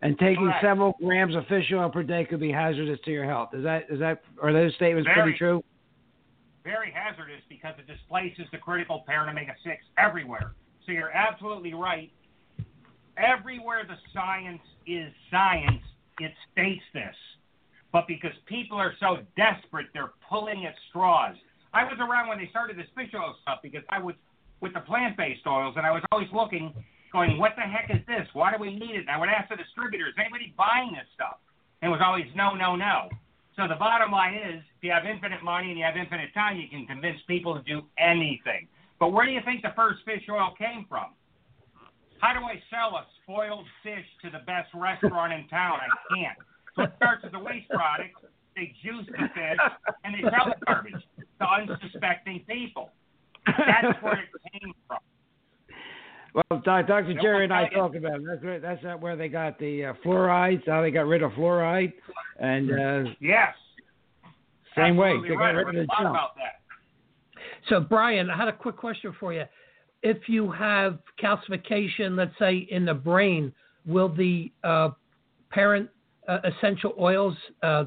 And taking Correct. several grams of fish oil per day could be hazardous to your health. Is that is that are those statements Very. pretty true? very hazardous because it displaces the critical parent omega 6 everywhere. So you're absolutely right. Everywhere the science is science, it states this. But because people are so desperate, they're pulling at straws. I was around when they started this fish oil stuff because I was with the plant based oils and I was always looking, going, what the heck is this? Why do we need it? And I would ask the distributors, anybody buying this stuff? And it was always no, no, no. So the bottom line is, if you have infinite money and you have infinite time, you can convince people to do anything. But where do you think the first fish oil came from? How do I sell a spoiled fish to the best restaurant in town? I can't. So it starts as a waste product. They juice the fish and they sell the garbage to unsuspecting people. That's where it came from. Well, Dr. Jerry and I one talked about it. That's where, that's not where they got the uh, fluorides. How they got rid of fluoride, and uh, Yes. same way they got right. I rid of the junk. about that. So, Brian, I had a quick question for you. If you have calcification, let's say in the brain, will the uh, parent uh, essential oils uh,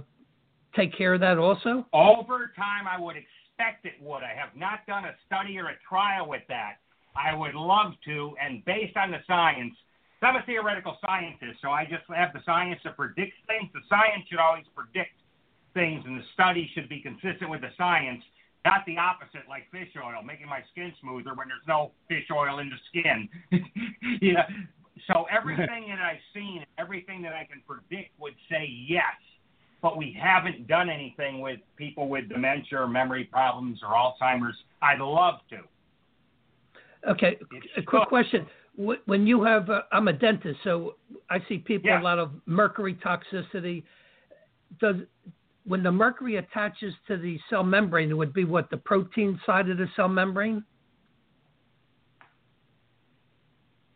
take care of that also? Over time, I would expect it would. I have not done a study or a trial with that. I would love to, and based on the science, I'm a theoretical scientist, so I just have the science to predict things. The science should always predict things, and the study should be consistent with the science, not the opposite, like fish oil, making my skin smoother when there's no fish oil in the skin. (laughs) you know, so (laughs) everything that I've seen, everything that I can predict would say yes, but we haven't done anything with people with dementia or memory problems or Alzheimer's. I'd love to. Okay, It's a quick tough. question. When you have, uh, I'm a dentist, so I see people Yeah. a lot of mercury toxicity. Does when the mercury attaches to the cell membrane, it would be what the protein side of the cell membrane,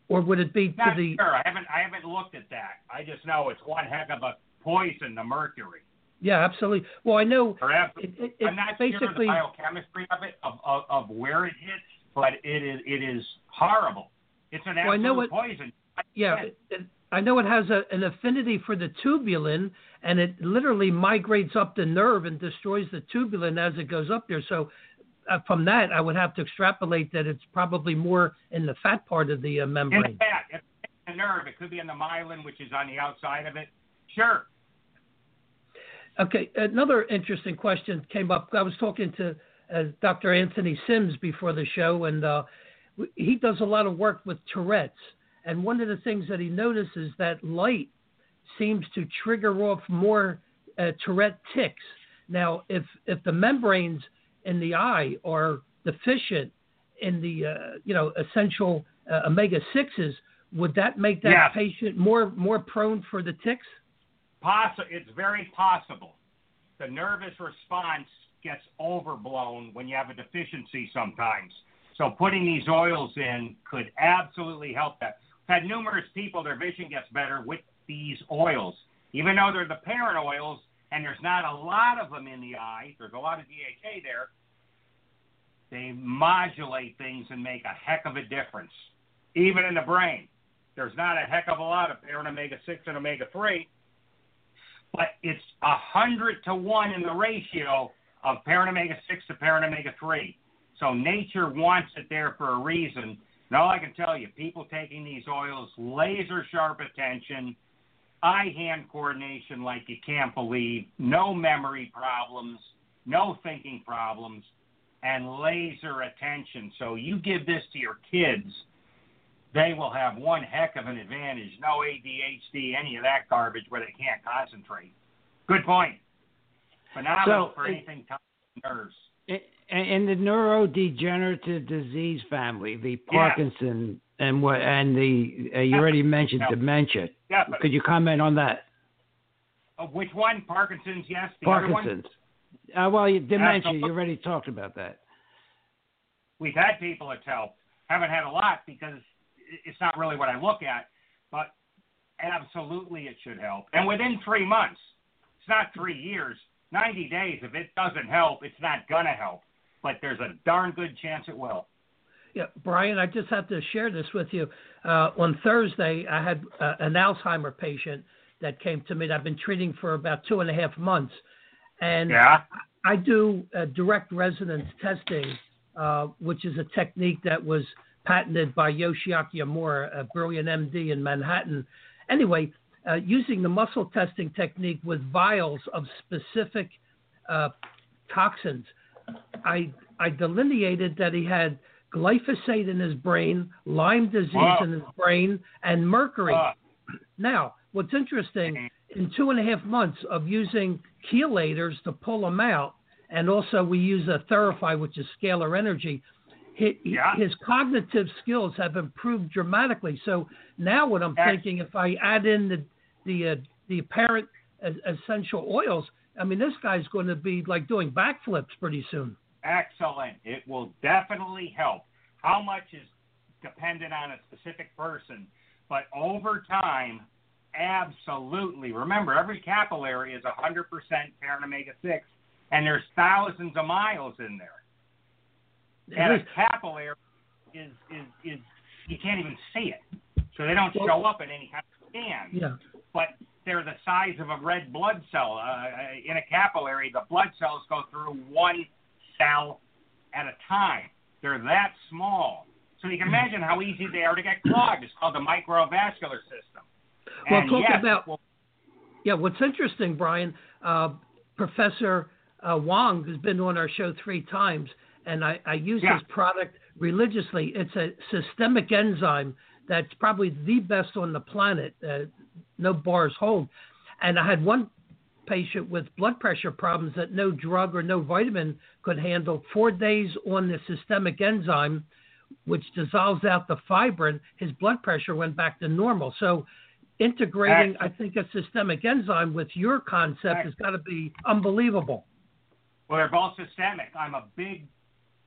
or would it be to Not the? sure. I haven't I haven't looked at that. I just know it's one heck of a poison, the mercury. Yeah, absolutely. Well, I know. It, it, it, I'm not basically, sure the biochemistry of it, of, of, of where it hits, but it is it is horrible. It's an absolute well, I know it, poison. Yeah, I know it has a, an affinity for the tubulin, and it literally migrates up the nerve and destroys the tubulin as it goes up there. So, uh, from that, I would have to extrapolate that it's probably more in the fat part of the uh, membrane. In the fat, it's the nerve. It could be in the myelin, which is on the outside of it. Sure. Okay, another interesting question came up. I was talking to uh, Dr. Anthony Sims before the show, and uh, he does a lot of work with Tourette's. And one of the things that he notices is that light seems to trigger off more uh, Tourette tics. Now, if if the membranes in the eye are deficient in the uh, you know essential uh, omega sixes, would that make that yes. patient more more prone for the ticks? Possi- it's very possible. The nervous response gets overblown when you have a deficiency sometimes. So putting these oils in could absolutely help that. Had numerous people, their vision gets better with these oils. Even though they're the parent oils and there's not a lot of them in the eye, there's a lot of DHA there, they modulate things and make a heck of a difference. Even in the brain. There's not a heck of a lot of parent omega 6 and omega 3, but it's a hundred to one in the ratio of parent omega 6 to parent omega 3. So nature wants it there for a reason. And all I can tell you, people taking these oils, laser sharp attention, eye hand coordination like you can't believe, no memory problems, no thinking problems, and laser attention. So you give this to your kids, they will have one heck of an advantage. No ADHD, any of that garbage where they can't concentrate. Good point. Phenomenal So, for anything nerves. In the neurodegenerative disease family, the Parkinson and what and the uh, you already mentioned Yeah. dementia. Yeah, Could you comment on that? uh, which one? Parkinson's, yes. The other one? Parkinson's. Uh, well, dementia. Absolutely. You already talked about that. We've had people it's helped. Haven't had a lot because it's not really what I look at, but absolutely it should help. And within three months, it's not three years, 90 days. If it doesn't help, it's not going to help. But there's a darn good chance it will. Yeah, Brian, I just have to share this with you. Uh, on Thursday, I had uh, an Alzheimer patient that came to me that I've been treating for about two and a half months. And Yeah. I do uh, direct resonance testing, uh, which is a technique that was patented by Yoshiaki Omura, a brilliant MD in Manhattan. Anyway, uh, using the muscle testing technique with vials of specific uh, toxins, I, I delineated that he had glyphosate in his brain, Lyme disease Wow. in his brain, and mercury. Uh, Now, what's interesting, in two and a half months of using chelators to pull them out, and also we use a Therify, which is scalar energy, his, Yeah. his cognitive skills have improved dramatically. So now what I'm thinking, if I add in the the uh, the apparent essential oils, I mean, this guy's going to be like doing backflips pretty soon. excellent. It will definitely help. How much is dependent on a specific person, but over time, absolutely. Remember, every capillary is 100% parent omega 6, and there's thousands of miles in there. And a capillary is, is, is, you can't even see it. So they don't show up in any kind of scan. yeah. but they're the size of a red blood cell. Uh, in a capillary, the blood cells go through one cell at a time. They're that small. So you can imagine how easy they are to get clogged. It's called the microvascular system. Well, and talk yes, about- well, Yeah, what's interesting, Brian, uh, Professor uh, Wong has been on our show three times, and I, I use Yeah. his product religiously. It's a systemic enzyme that's probably the best on the planet. Uh, no bars hold. And I had one patient with blood pressure problems that no drug or no vitamin could handle. Four days on the systemic enzyme, which dissolves out the fibrin, his blood pressure went back to normal. So integrating, I think, a systemic enzyme with your concept has got to be unbelievable. well, they're both systemic. I'm a big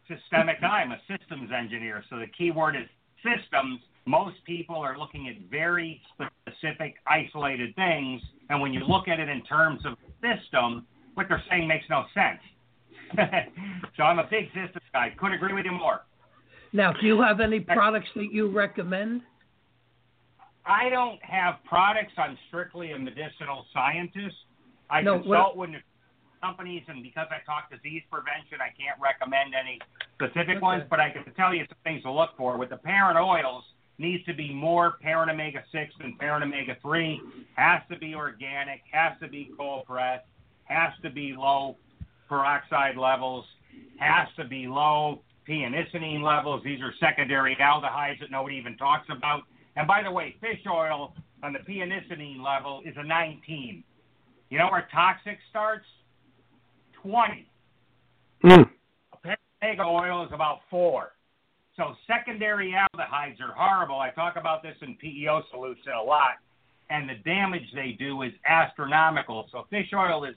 systemic guy. I'm a systems engineer. So the key word is systems. Most people are looking at very specific, isolated things. And when you look at it in terms of system, what they're saying makes no sense. (laughs) so I'm a big system guy. Couldn't agree with you more. Now, do you have any products that you recommend? I don't have products. I'm strictly a medicinal scientist. I No, consult with companies, and because I talk disease prevention, I can't recommend any specific Okay. ones, but I can tell you some things to look for. With the parent oils, needs to be more parent omega 6 than parent omega 3, has to be organic, has to be cold pressed, has to be low peroxide levels, has to be low p-anisidine levels. These are secondary aldehydes that nobody even talks about. And by the way, fish oil on the p-anisidine level is a 19. You know where toxic starts? 20. Mm. Omega oil is about four. So secondary aldehydes are horrible. I talk about this in PEO solution a lot, and the damage they do is astronomical. So fish oil is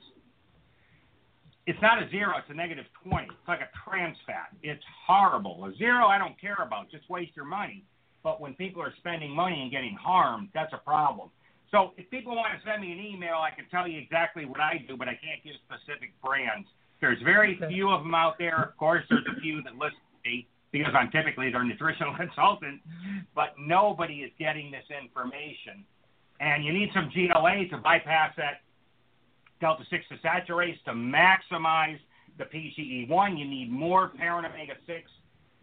it's not a zero, it's a negative 20. It's like a trans fat. It's horrible. A zero I don't care about, just waste your money. But when people are spending money and getting harmed, that's a problem. So if people want to send me an email, I can tell you exactly what I do, but I can't give specific brands. There's very few of them out there. Of course, there's a few that listen to me because I'm typically their nutritional (laughs) consultant, but nobody is getting this information. And you need some GLA to bypass that delta 6 desaturase to maximize the PGE1. You need more parent omega 6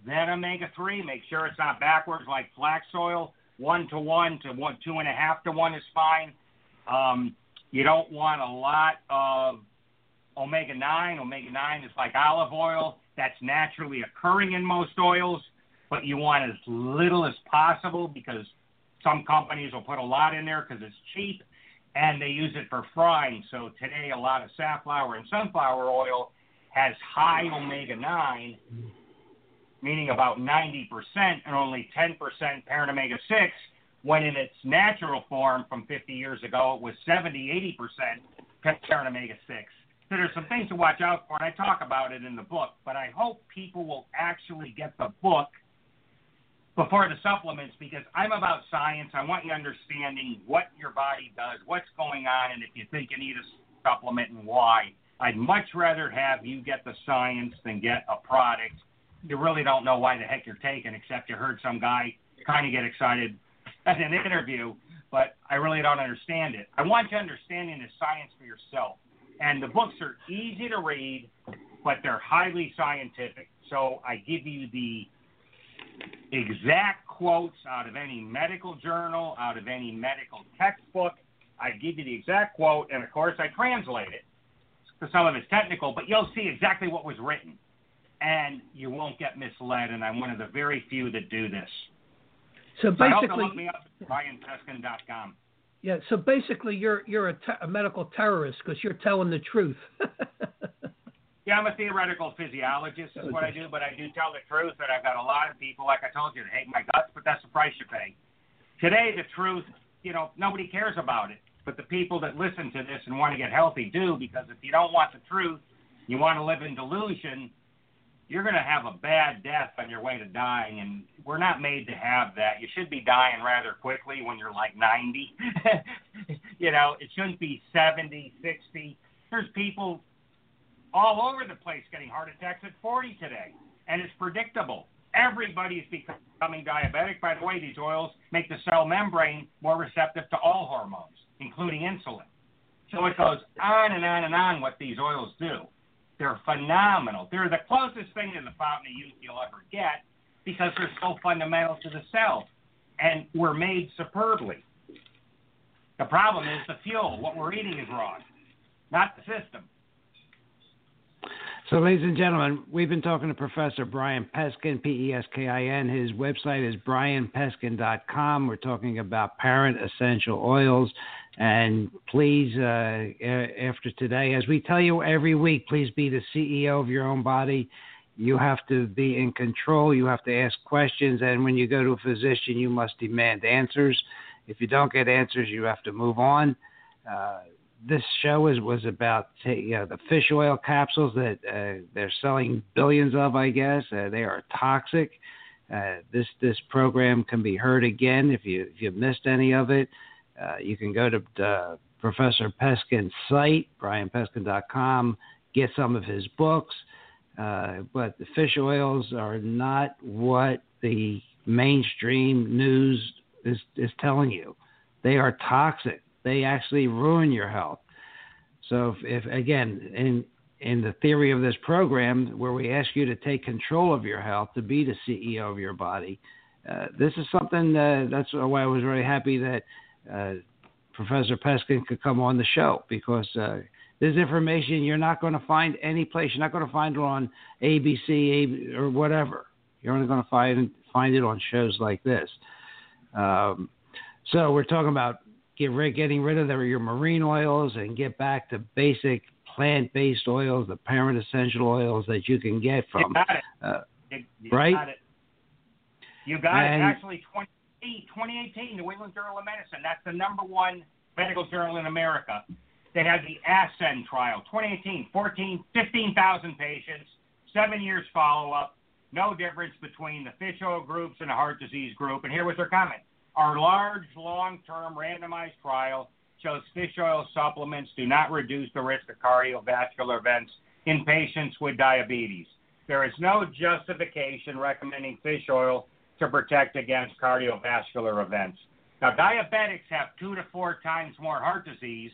than omega 3. Make sure it's not backwards like flax oil. One to one to one, two and a half to one is fine. Um, you don't want a lot of omega 9. Omega 9 is like olive oil, that's naturally occurring in most oils, but you want as little as possible because some companies will put a lot in there because it's cheap and they use it for frying. So today, a lot of safflower and sunflower oil has high omega 9, meaning about 90%, and only 10% parent omega 6, when in its natural form from 50 years ago, it was 70, 80% parent omega 6. So there's some things to watch out for, and I talk about it in the book, but I hope people will actually get the book before the supplements because I'm about science. I want you understanding what your body does, what's going on, and if you think you need a supplement and why. I'd much rather have you get the science than get a product you really don't know why the heck you're taking, except you heard some guy kind of get excited at an interview, but I really don't understand it. I want you understanding the science for yourself. And the books are easy to read, but they're highly scientific. So I give you the exact quotes out of any medical journal, out of any medical textbook. I give you the exact quote, and of course I translate it. So some of it's technical, but you'll see exactly what was written and you won't get misled. And I'm one of the very few that do this. So So I hope you'll basically, look me up. Yeah. So basically, you're you're a, te- a medical terrorist because you're telling the truth. (laughs) Yeah, I'm a theoretical physiologist, is what I do, but I do tell the truth that I've got a lot of people, like I told you, that hate my guts, but that's the price you pay. Today, the truth, you know, nobody cares about it, but the people that listen to this and want to get healthy do, because if you don't want the truth, you want to live in delusion, you're going to have a bad death on your way to dying, and we're not made to have that. You should be dying rather quickly when you're like 90. (laughs) you know, it shouldn't be 70, 60. There's people all over the place getting heart attacks at 40 today, and it's predictable. Everybody's becoming diabetic. By the way, these oils make the cell membrane more receptive to all hormones, including insulin. So it goes on and on and on what these oils do. They're phenomenal. They're the closest thing to the fountain of youth you'll ever get because they're so fundamental to the cell. And we're made superbly. The problem is the fuel. What we're eating is wrong, not the system. So, ladies and gentlemen, we've been talking to Professor Brian Peskin, P E S K I N. His website is brianpeskin.com. We're talking about parent essential oils. And please, uh, after today, as we tell you every week, please be the CEO of your own body. You have to be in control. You have to ask questions. And when you go to a physician, you must demand answers. If you don't get answers, you have to move on. Uh, this show is was about you know, the fish oil capsules that uh, they're selling billions of. I guess uh, they are toxic. Uh, this this program can be heard again if you if you missed any of it. Uh, you can go to uh, Professor Peskin's site, brianpeskin.com. Get some of his books. Uh, but the fish oils are not what the mainstream news is, is telling you. They are toxic. They actually ruin your health. So if, if again in in the theory of this program where we ask you to take control of your health to be the CEO of your body, uh, this is something uh, that's why I was very happy that uh, Professor Peskin could come on the show because uh, this information you're not going to find any place. You're not going to find it on ABC or whatever. You're only going to find find it on shows like this. Um, so we're talking about get rid, getting rid of the, your marine oils and get back to basic plant-based oils, the parent essential oils that you can get from. You got it. Uh, you, you right? Got it. You got And- it. Actually, 2018, New England Journal of Medicine. That's the number one medical journal in America. They had the Ascend trial. 2018, 14, 15,000 patients, seven years follow-up. No difference between the fish oil groups and the heart disease group. And here was their comment. Our large, long-term randomized trial shows fish oil supplements do not reduce the risk of cardiovascular events in patients with diabetes. There is no justification recommending fish oil to protect against cardiovascular events. Now, diabetics have two to four times more heart disease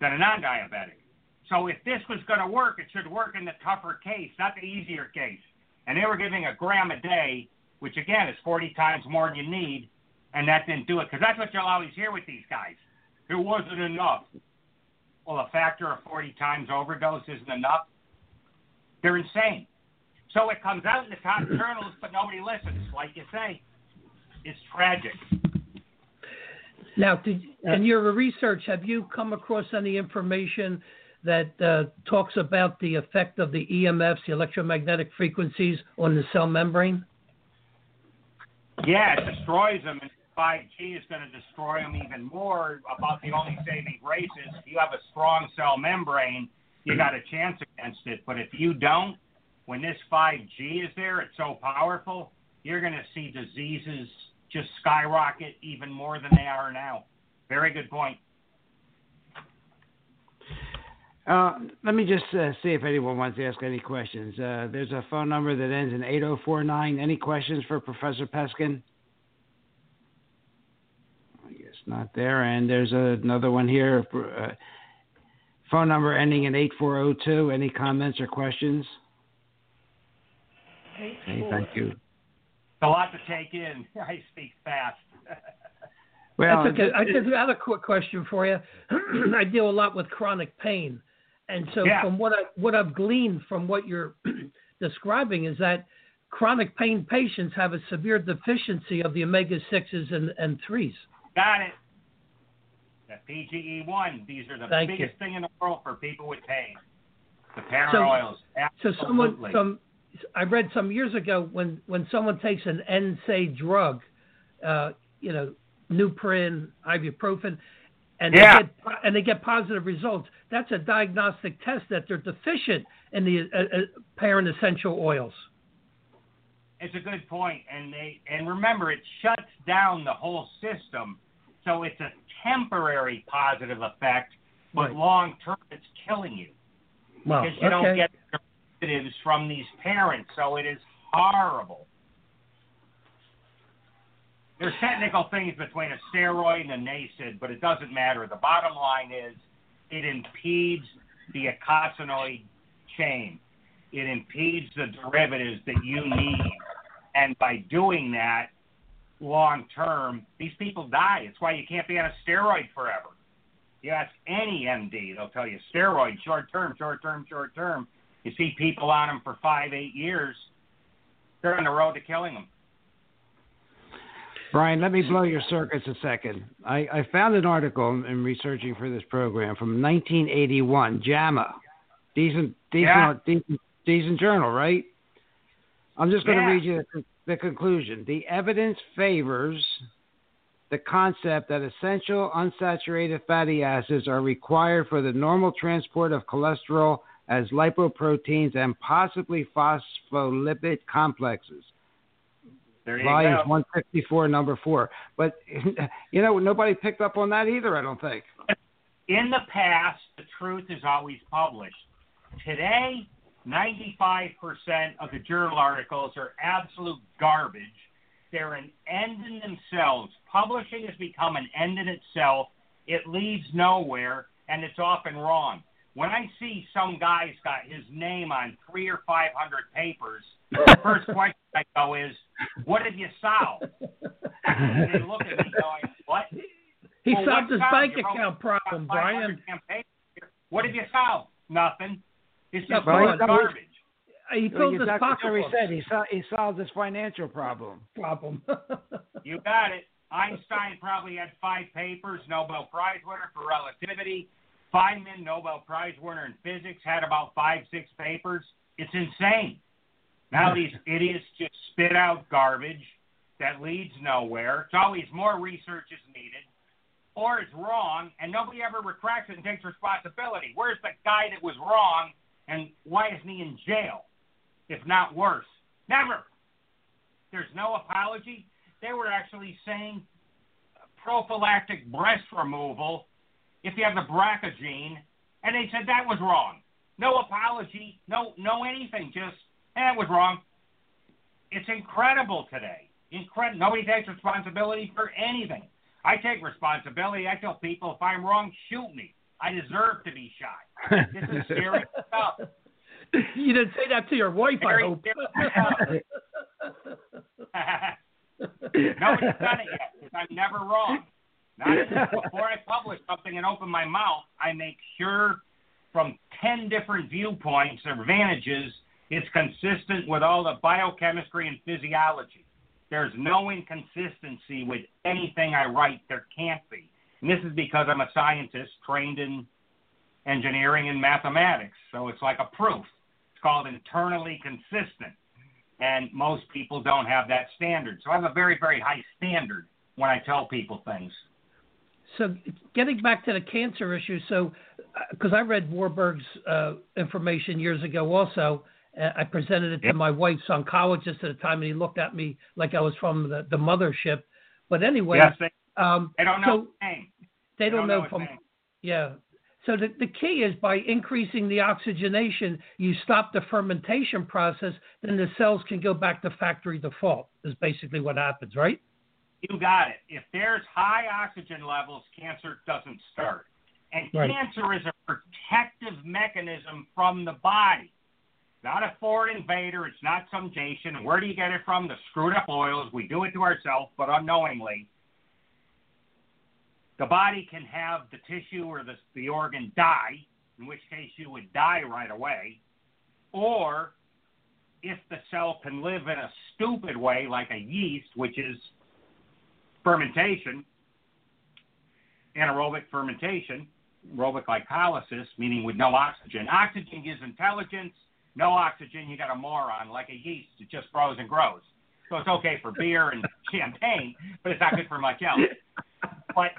than a non diabetic. So, if this was going to work, it should work in the tougher case, not the easier case. And they were giving a gram a day, which again is 40 times more than you need, and that didn't do it. Because that's what you'll always hear with these guys. It wasn't enough. Well, a factor of 40 times overdose isn't enough. They're insane. So it comes out in the top (clears throat) journals, but nobody listens. Like you say, it's tragic. Now, did, in your research, have you come across any information that uh, talks about the effect of the EMFs, the electromagnetic frequencies, on the cell membrane? Yeah, it destroys them, and 5G is going to destroy them even more. About the only saving grace is if you have a strong cell membrane, you got a chance against it. But if you don't, when this 5G is there, it's so powerful, you're going to see diseases just skyrocket even more than they are now. Very good point. Uh, let me just uh, see if anyone wants to ask any questions. Uh, there's a phone number that ends in 8049. Any questions for Professor Peskin? I guess not there. And there's another one here. Uh, phone number ending in 8402. Any comments or questions? Okay, thank you. It's a lot to take in. (laughs) I speak fast. (laughs) Well, That's okay. I just have a quick question for you. (clears throat) I deal a lot with chronic pain, and so Yeah. from what I what I've gleaned from what you're (clears throat) describing is that chronic pain patients have a severe deficiency of the omega sixes and and threes. Got it. The PGE1. These are the Thank you. biggest thing in the world for people with pain. The parent So- oils. So someone Absolutely. I read some years ago when when someone takes an NSAID drug, uh, you know, Nuprin, ibuprofen, and Yeah. they get and they get positive results. That's a diagnostic test that they're deficient in the uh, uh, parent essential oils. It's a good point, and they and remember it shuts down the whole system, so it's a temporary positive effect, but Right. long term it's killing you Well, because you okay. don't get the from these parents. So it is horrible. There's technical things between a steroid and a NSAID, but it doesn't matter. The bottom line is it impedes the eicosanoid chain. It impedes the derivatives that you need. And by doing that, long term, these people die. It's why you can't be on a steroid forever. You ask any MD, they'll tell you steroid, short term, short term, short term. You see people on them for five, eight years, they're on the road to killing them. Brian, let me blow your circuits a second. I, I found an article in, in researching for this program from 1981, JAMA. Decent, decent, Yeah. decent, decent journal, right? I'm just going to Yeah. read you the, the conclusion. The evidence favors the concept that essential unsaturated fatty acids are required for the normal transport of cholesterol as lipoproteins and possibly phospholipid complexes. There you volumes go. 154, number four. But (laughs) you know, nobody picked up on that either. I don't think. In the past, the truth is always published. Today, 95% of the journal articles are absolute garbage. They're an end in themselves. Publishing has become an end in itself. It leads nowhere, and it's often wrong. When I see some guy's got his name on three or five hundred papers, the (laughs) first question I go is, "What have you solved?" And they look at me going, "What?" He Well, solved his solved? bank account problem, Brian. What did you solve? Nothing. It's just Well, uh, full of that was- garbage. He Like filled his Dr. Jerry pocketbook said, he, sol- he solved his financial problem. problem. (laughs) You got it. Einstein probably had five papers, Nobel Prize winner for relativity. Feynman, Nobel Prize winner in physics, had about five, six papers. It's insane. Now these idiots just spit out garbage that leads nowhere. It's always more research is needed, or it's wrong, and nobody ever retracts it and takes responsibility. Where's the guy that was wrong, and why isn't he in jail? If not worse, never. There's no apology. They were actually saying prophylactic breast removal if you have the BRCA gene, and they said that was wrong. No apology, no no anything, just eh, was wrong. It's incredible today. Incredible. Nobody takes responsibility for anything. I take responsibility. I tell people if I'm wrong, shoot me. I deserve to be shot. This is serious (laughs) stuff. you didn't say that to your wife, I hope. (laughs) (laughs) Nobody's done it yet because I'm never wrong. Not (laughs) before I publish something and open my mouth, I make sure from 10 different viewpoints or advantages it's consistent with all the biochemistry and physiology. There's no inconsistency with anything I write. There can't be. And this is because I'm a scientist trained in engineering and mathematics. So it's like a proof. It's called internally consistent. And most people don't have that standard. So I have a very, very high standard when I tell people things. So getting back to the cancer issue, so because I read Warburg's uh, information years ago, also uh, I presented it Yep. to my wife's oncologist at the time, and he looked at me like I was from the, the mothership. But anyway, yes, they, um, they don't know so name. they don't, know his from yeah. So the, the key is by increasing the oxygenation, you stop the fermentation process, then the cells can go back to factory default. Is basically what happens, right? You got it. If there's high oxygen levels, cancer doesn't start. And Right. cancer is a protective mechanism from the body. Not a foreign invader. It's not some Jason. Where do you get it from? The screwed up oils. We do it to ourselves, but unknowingly. The body can have the tissue or the, the organ die, in which case you would die right away. Or if the cell can live in a stupid way, like a yeast, which is fermentation, anaerobic fermentation, aerobic glycolysis, meaning with no oxygen. Oxygen gives intelligence. No oxygen, you got a moron like a yeast. It just grows and grows. So it's okay for beer and (laughs) champagne, but it's not good for much else. But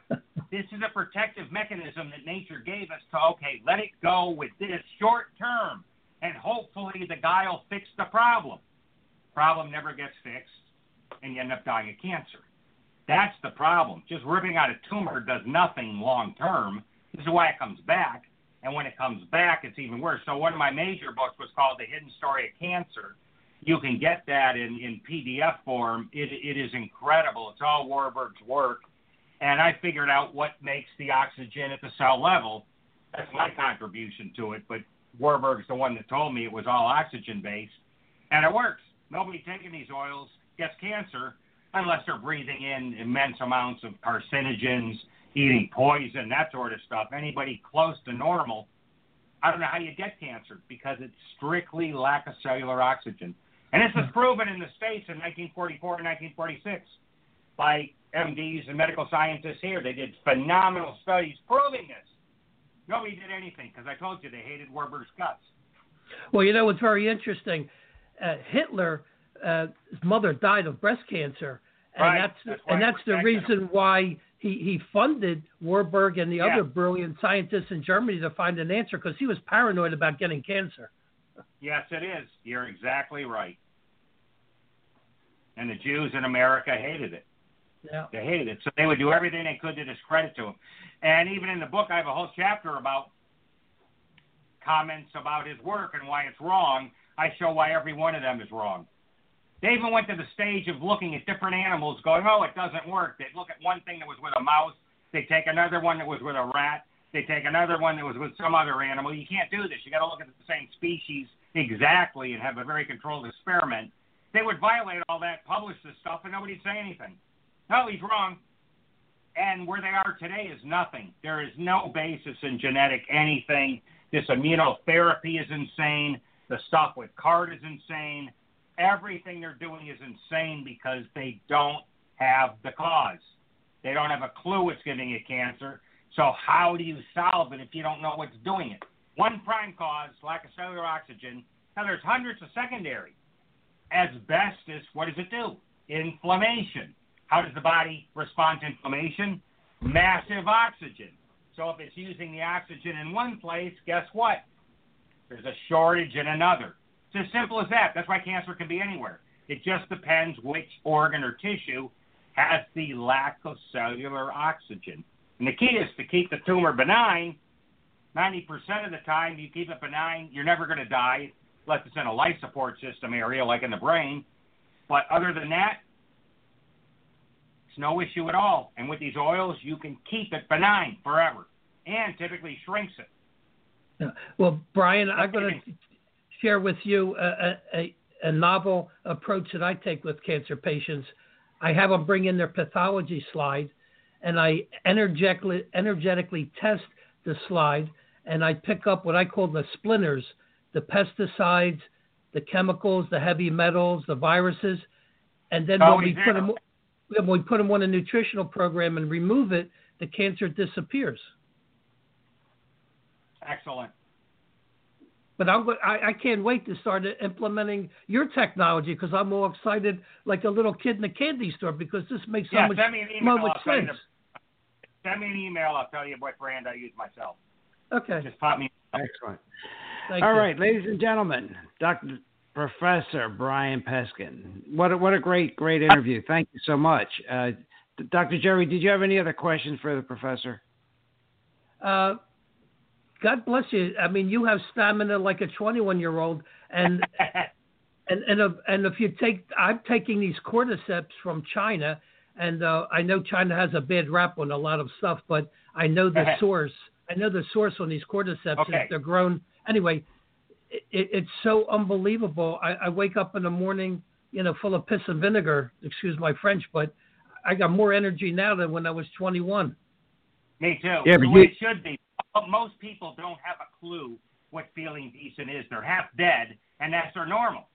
this is a protective mechanism that nature gave us to, okay, let it go with this short term, and hopefully the guy will fix the problem. Problem never gets fixed, and you end up dying of cancer. That's the problem. Just ripping out a tumor does nothing long term. This is why it comes back. And when it comes back, it's even worse. So one of my major books was called The Hidden Story of Cancer. You can get that in, in PDF form. It, it is incredible. It's all Warburg's work. And I figured out what makes the oxygen at the cell level. That's my contribution to it. But Warburg's the one that told me it was all oxygen based. And it works. Nobody taking these oils gets cancer unless they're breathing in immense amounts of carcinogens, eating poison, that sort of stuff. Anybody close to normal, I don't know how you get cancer because it's strictly lack of cellular oxygen. And this was proven in the States in 1944 and 1946 by MDs and medical scientists here. They did phenomenal studies proving this. Nobody did anything because I told you they hated Warburg's guts. Well, you know what's very interesting? Uh, Hitler, uh, his mother died of breast cancer, and Right. that's, That's and that's the protected him. reason why he he funded Warburg and the Yeah. other brilliant scientists in Germany to find an answer because he was paranoid about getting cancer. Yes, it is. You're exactly right. and the Jews in America hated it. Yeah. They hated it, so they would do everything they could to discredit to him. And even in the book, I have a whole chapter about comments about his work and why it's wrong. I show why every one of them is wrong. They even went to the stage of looking at different animals, going, "Oh, it doesn't work." They'd look at one thing that was with a mouse. They take another one that was with a rat. They take another one that was with some other animal. You can't do this. You got to look at the same species exactly and have a very controlled experiment. They would violate all that, publish this stuff, and nobody'd say anything. No, he's wrong. And where they are today is nothing. There is no basis in genetic anything. This immunotherapy is insane. The stuff with CAR-T is insane. Everything they're doing is insane because they don't have the cause. They don't have a clue what's giving you cancer. So how do you solve it if you don't know what's doing it? One prime cause, lack of cellular oxygen. Now there's hundreds of secondary. Asbestos, what does it do? Inflammation. How does the body respond to inflammation? Massive oxygen. So if it's using the oxygen in one place, guess what? There's a shortage in another. It's as simple as that. That's why cancer can be anywhere. It just depends which organ or tissue has the lack of cellular oxygen. And the key is to keep the tumor benign. 90% of the time, you keep it benign, you're never going to die unless it's in a life support system area like in the brain. But other than that, it's no issue at all. And with these oils, you can keep it benign forever and typically shrinks it. Well, Brian, I'm going to share with you a, a, a novel approach that I take with cancer patients. I have them bring in their pathology slide, and I energetically energetically test the slide, and I pick up what I call the splinters, the pesticides, the chemicals, the heavy metals, the viruses, and then Oh, when we yeah. put them when we put them on a nutritional program and remove it, the cancer disappears. Excellent. But I'm, go- I, I can't wait to start implementing your technology because I'm all excited like a little kid in a candy store because this makes so yeah, much, send me an so email. much I'll tell you sense. the- send me an email. I'll tell you what brand I use myself. Okay. Just pop me. Excellent. Thank All you. right, ladies and gentlemen, Dr. Professor Brian Peskin. What a, what a great great interview. Thank you so much. Uh, Dr. Jerry, did you have any other questions for the professor? Uh, God bless you. I mean, you have stamina like a 21 year old, (laughs) and and and if, and if you take, I'm taking these cordyceps from China, and uh, I know China has a bad rap on a lot of stuff, but I know the (laughs) source. I know the source on these cordyceps. Okay. They're grown anyway. It, it, it's so unbelievable. I, I wake up in the morning, you know, full of piss and vinegar. Excuse my French, but I got more energy now than when I was 21. Me too. Yeah, but you- it should be. But most people don't have a clue what feeling decent is. They're half dead, and that's their normal.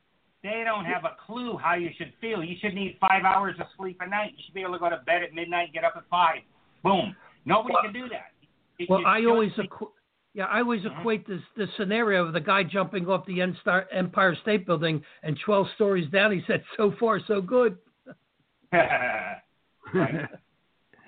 They don't have a clue how you should feel. You should need five hours of sleep a night. You should be able to go to bed at midnight and get up at five. Boom. Nobody Well- can do that. You- Well, I always equ- yeah, I always Mhm. equate this this scenario of the guy jumping off the Empire Empire State Building and 12 stories down. He said, "So far, so good." (laughs) (laughs) Right.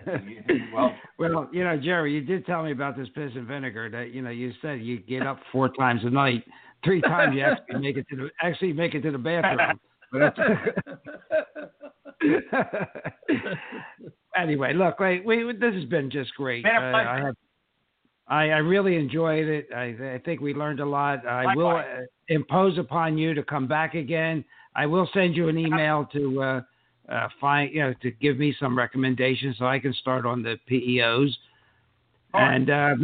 (laughs) well, Well, you know, Jerry, you did tell me about this piss and vinegar that you know you said you get up four times a night, three times you actually (laughs) make it to the actually make it to the bathroom. But (laughs) anyway, look, wait, we, this has been just great. A Uh. I have, I, I really enjoyed it. I, I think we learned a lot. I will uh, impose upon you to come back again. I will send you an email to uh, uh, find, you know, to give me some recommendations so I can start on the PEOs. And uh,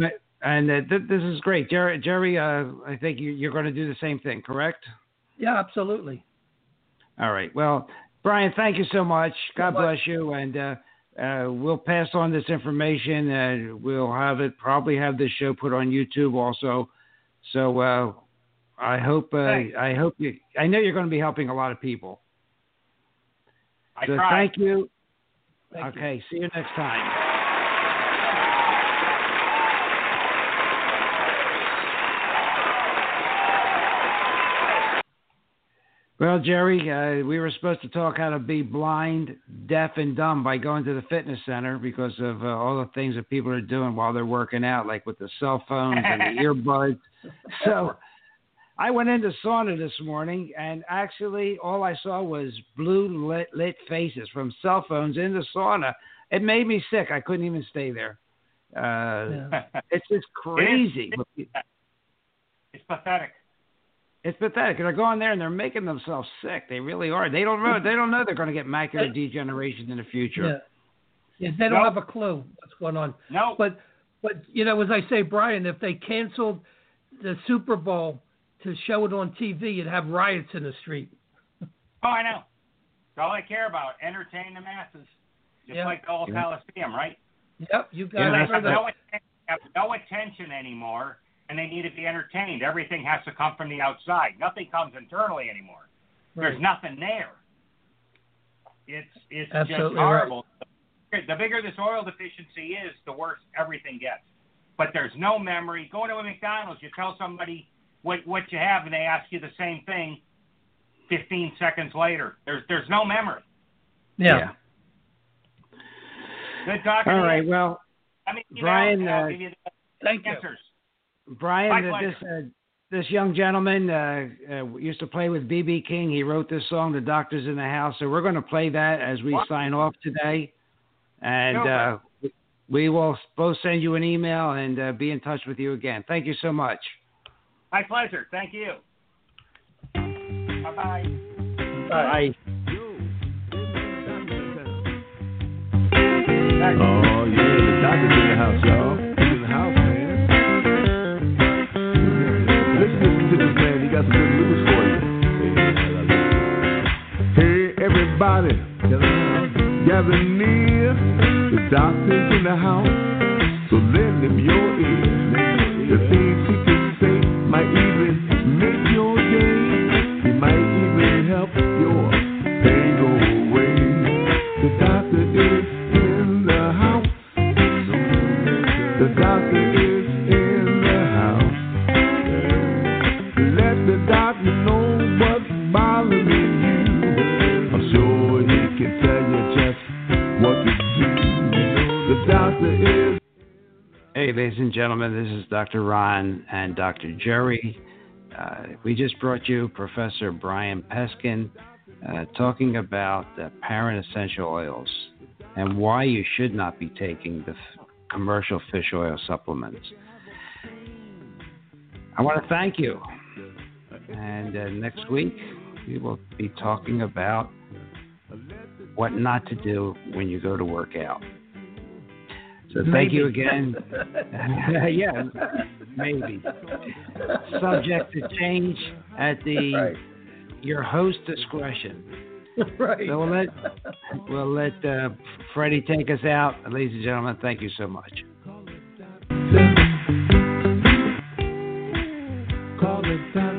and uh, th- this is great, Jerry. Jerry, uh, I think you, you're going to do the same thing, correct? yeah, absolutely. All right. Well, Brian, thank you so much. God much. bless you, and uh, uh, we'll pass on this information, and we'll have it probably have this show put on YouTube also. So uh, I hope uh, I hope you. I know you're going to be helping a lot of people. I so tried. thank you. Thank you. okay. See you next time. Well, Jerry, uh, we were supposed to talk how to be blind, deaf, and dumb by going to the fitness center because of uh, all the things that people are doing while they're working out, like with the cell phones and the (laughs) earbuds. So, I went into sauna this morning, and actually, all I saw was blue lit, lit faces from cell phones in the sauna. It made me sick. I couldn't even stay there. Uh, yeah. (laughs) It's just crazy. It is, it's pathetic. It's pathetic. They're going there and they're making themselves sick. They really are. They don't know. They don't know they're going to get macular degeneration in the future. Yeah, yeah they don't nope. have a clue what's going on. No. But, but you know, as I say, Brian, if they canceled the Super Bowl to show it on TV, you'd have riots in the street. oh, I know. That's all I care about. Entertain the masses, just yep. like the old yeah. Coliseum, right? Yep, you got yeah, it. Have no, have no attention anymore, and they need to be entertained. Everything has to come from the outside. Nothing comes internally anymore. Right. There's nothing there. It's it's Absolutely just horrible. Right. The bigger this oil deficiency is, the worse everything gets. But there's no memory. Going to a McDonald's, you tell somebody what what you have, and they ask you the same thing 15 seconds later. There's there's no memory. Yeah. yeah. Good talking. All right. Well, I mean, Brian, know, uh, thank answers. you. Brian, uh, this uh, this young gentleman uh, uh, used to play with BB King. He wrote this song, "The Doctor's in the House." So we're going to play that as we what? sign off today, and uh, we will both send you an email and be in touch with you again. Thank you so much. My pleasure. Thank you. Bye-bye. Bye. Oh, yeah, the doctor's in the house, y'all. He's in the house, man. Listen to this man, he got some good news for you. Hey, everybody, gather near. The doctor's in the house, so lend him your ear. The things he might even make your gentlemen, this is Dr. Ron and Dr. Jerry. Uh, we just brought you Professor Brian Peskin uh, talking about the parent essential oils and why you should not be taking the f- commercial fish oil supplements. I want to thank you. And uh, next week, we will be talking about what not to do when you go to work out. So thank you again. (laughs) (laughs) yeah, maybe. Subject to change at the right. your host discretion. (laughs) Right. So we'll let we'll let uh, Freddie take us out, ladies and gentlemen. Thank you so much. Call it doctor.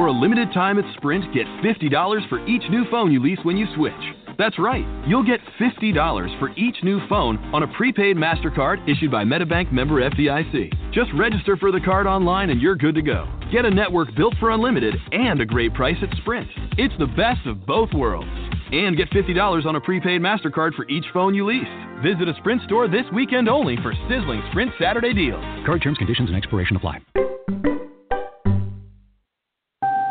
For a limited time at Sprint, get $50 for each new phone you lease when you switch. That's right, you'll get $50 for each new phone on a prepaid MasterCard issued by MetaBank member FDIC. Just register for the card online and you're good to go. Get a network built for unlimited and a great price at Sprint. It's the best of both worlds. And get $50 on a prepaid MasterCard for each phone you lease. Visit a Sprint store this weekend only for sizzling Sprint Saturday deals. Card terms, conditions, and expiration apply.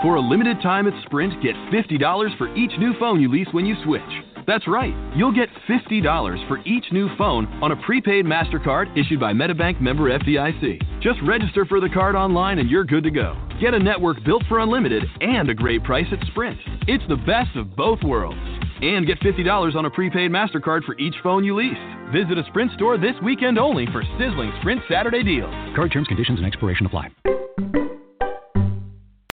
For a limited time at Sprint, get $50 for each new phone you lease when you switch. That's right, you'll get $50 for each new phone on a prepaid MasterCard issued by MetaBank member FDIC. Just register for the card online and you're good to go. Get a network built for unlimited and a great price at Sprint. It's the best of both worlds. And get $50 on a prepaid MasterCard for each phone you lease. Visit a Sprint store this weekend only for sizzling Sprint Saturday deals. Card terms, conditions, and expiration apply.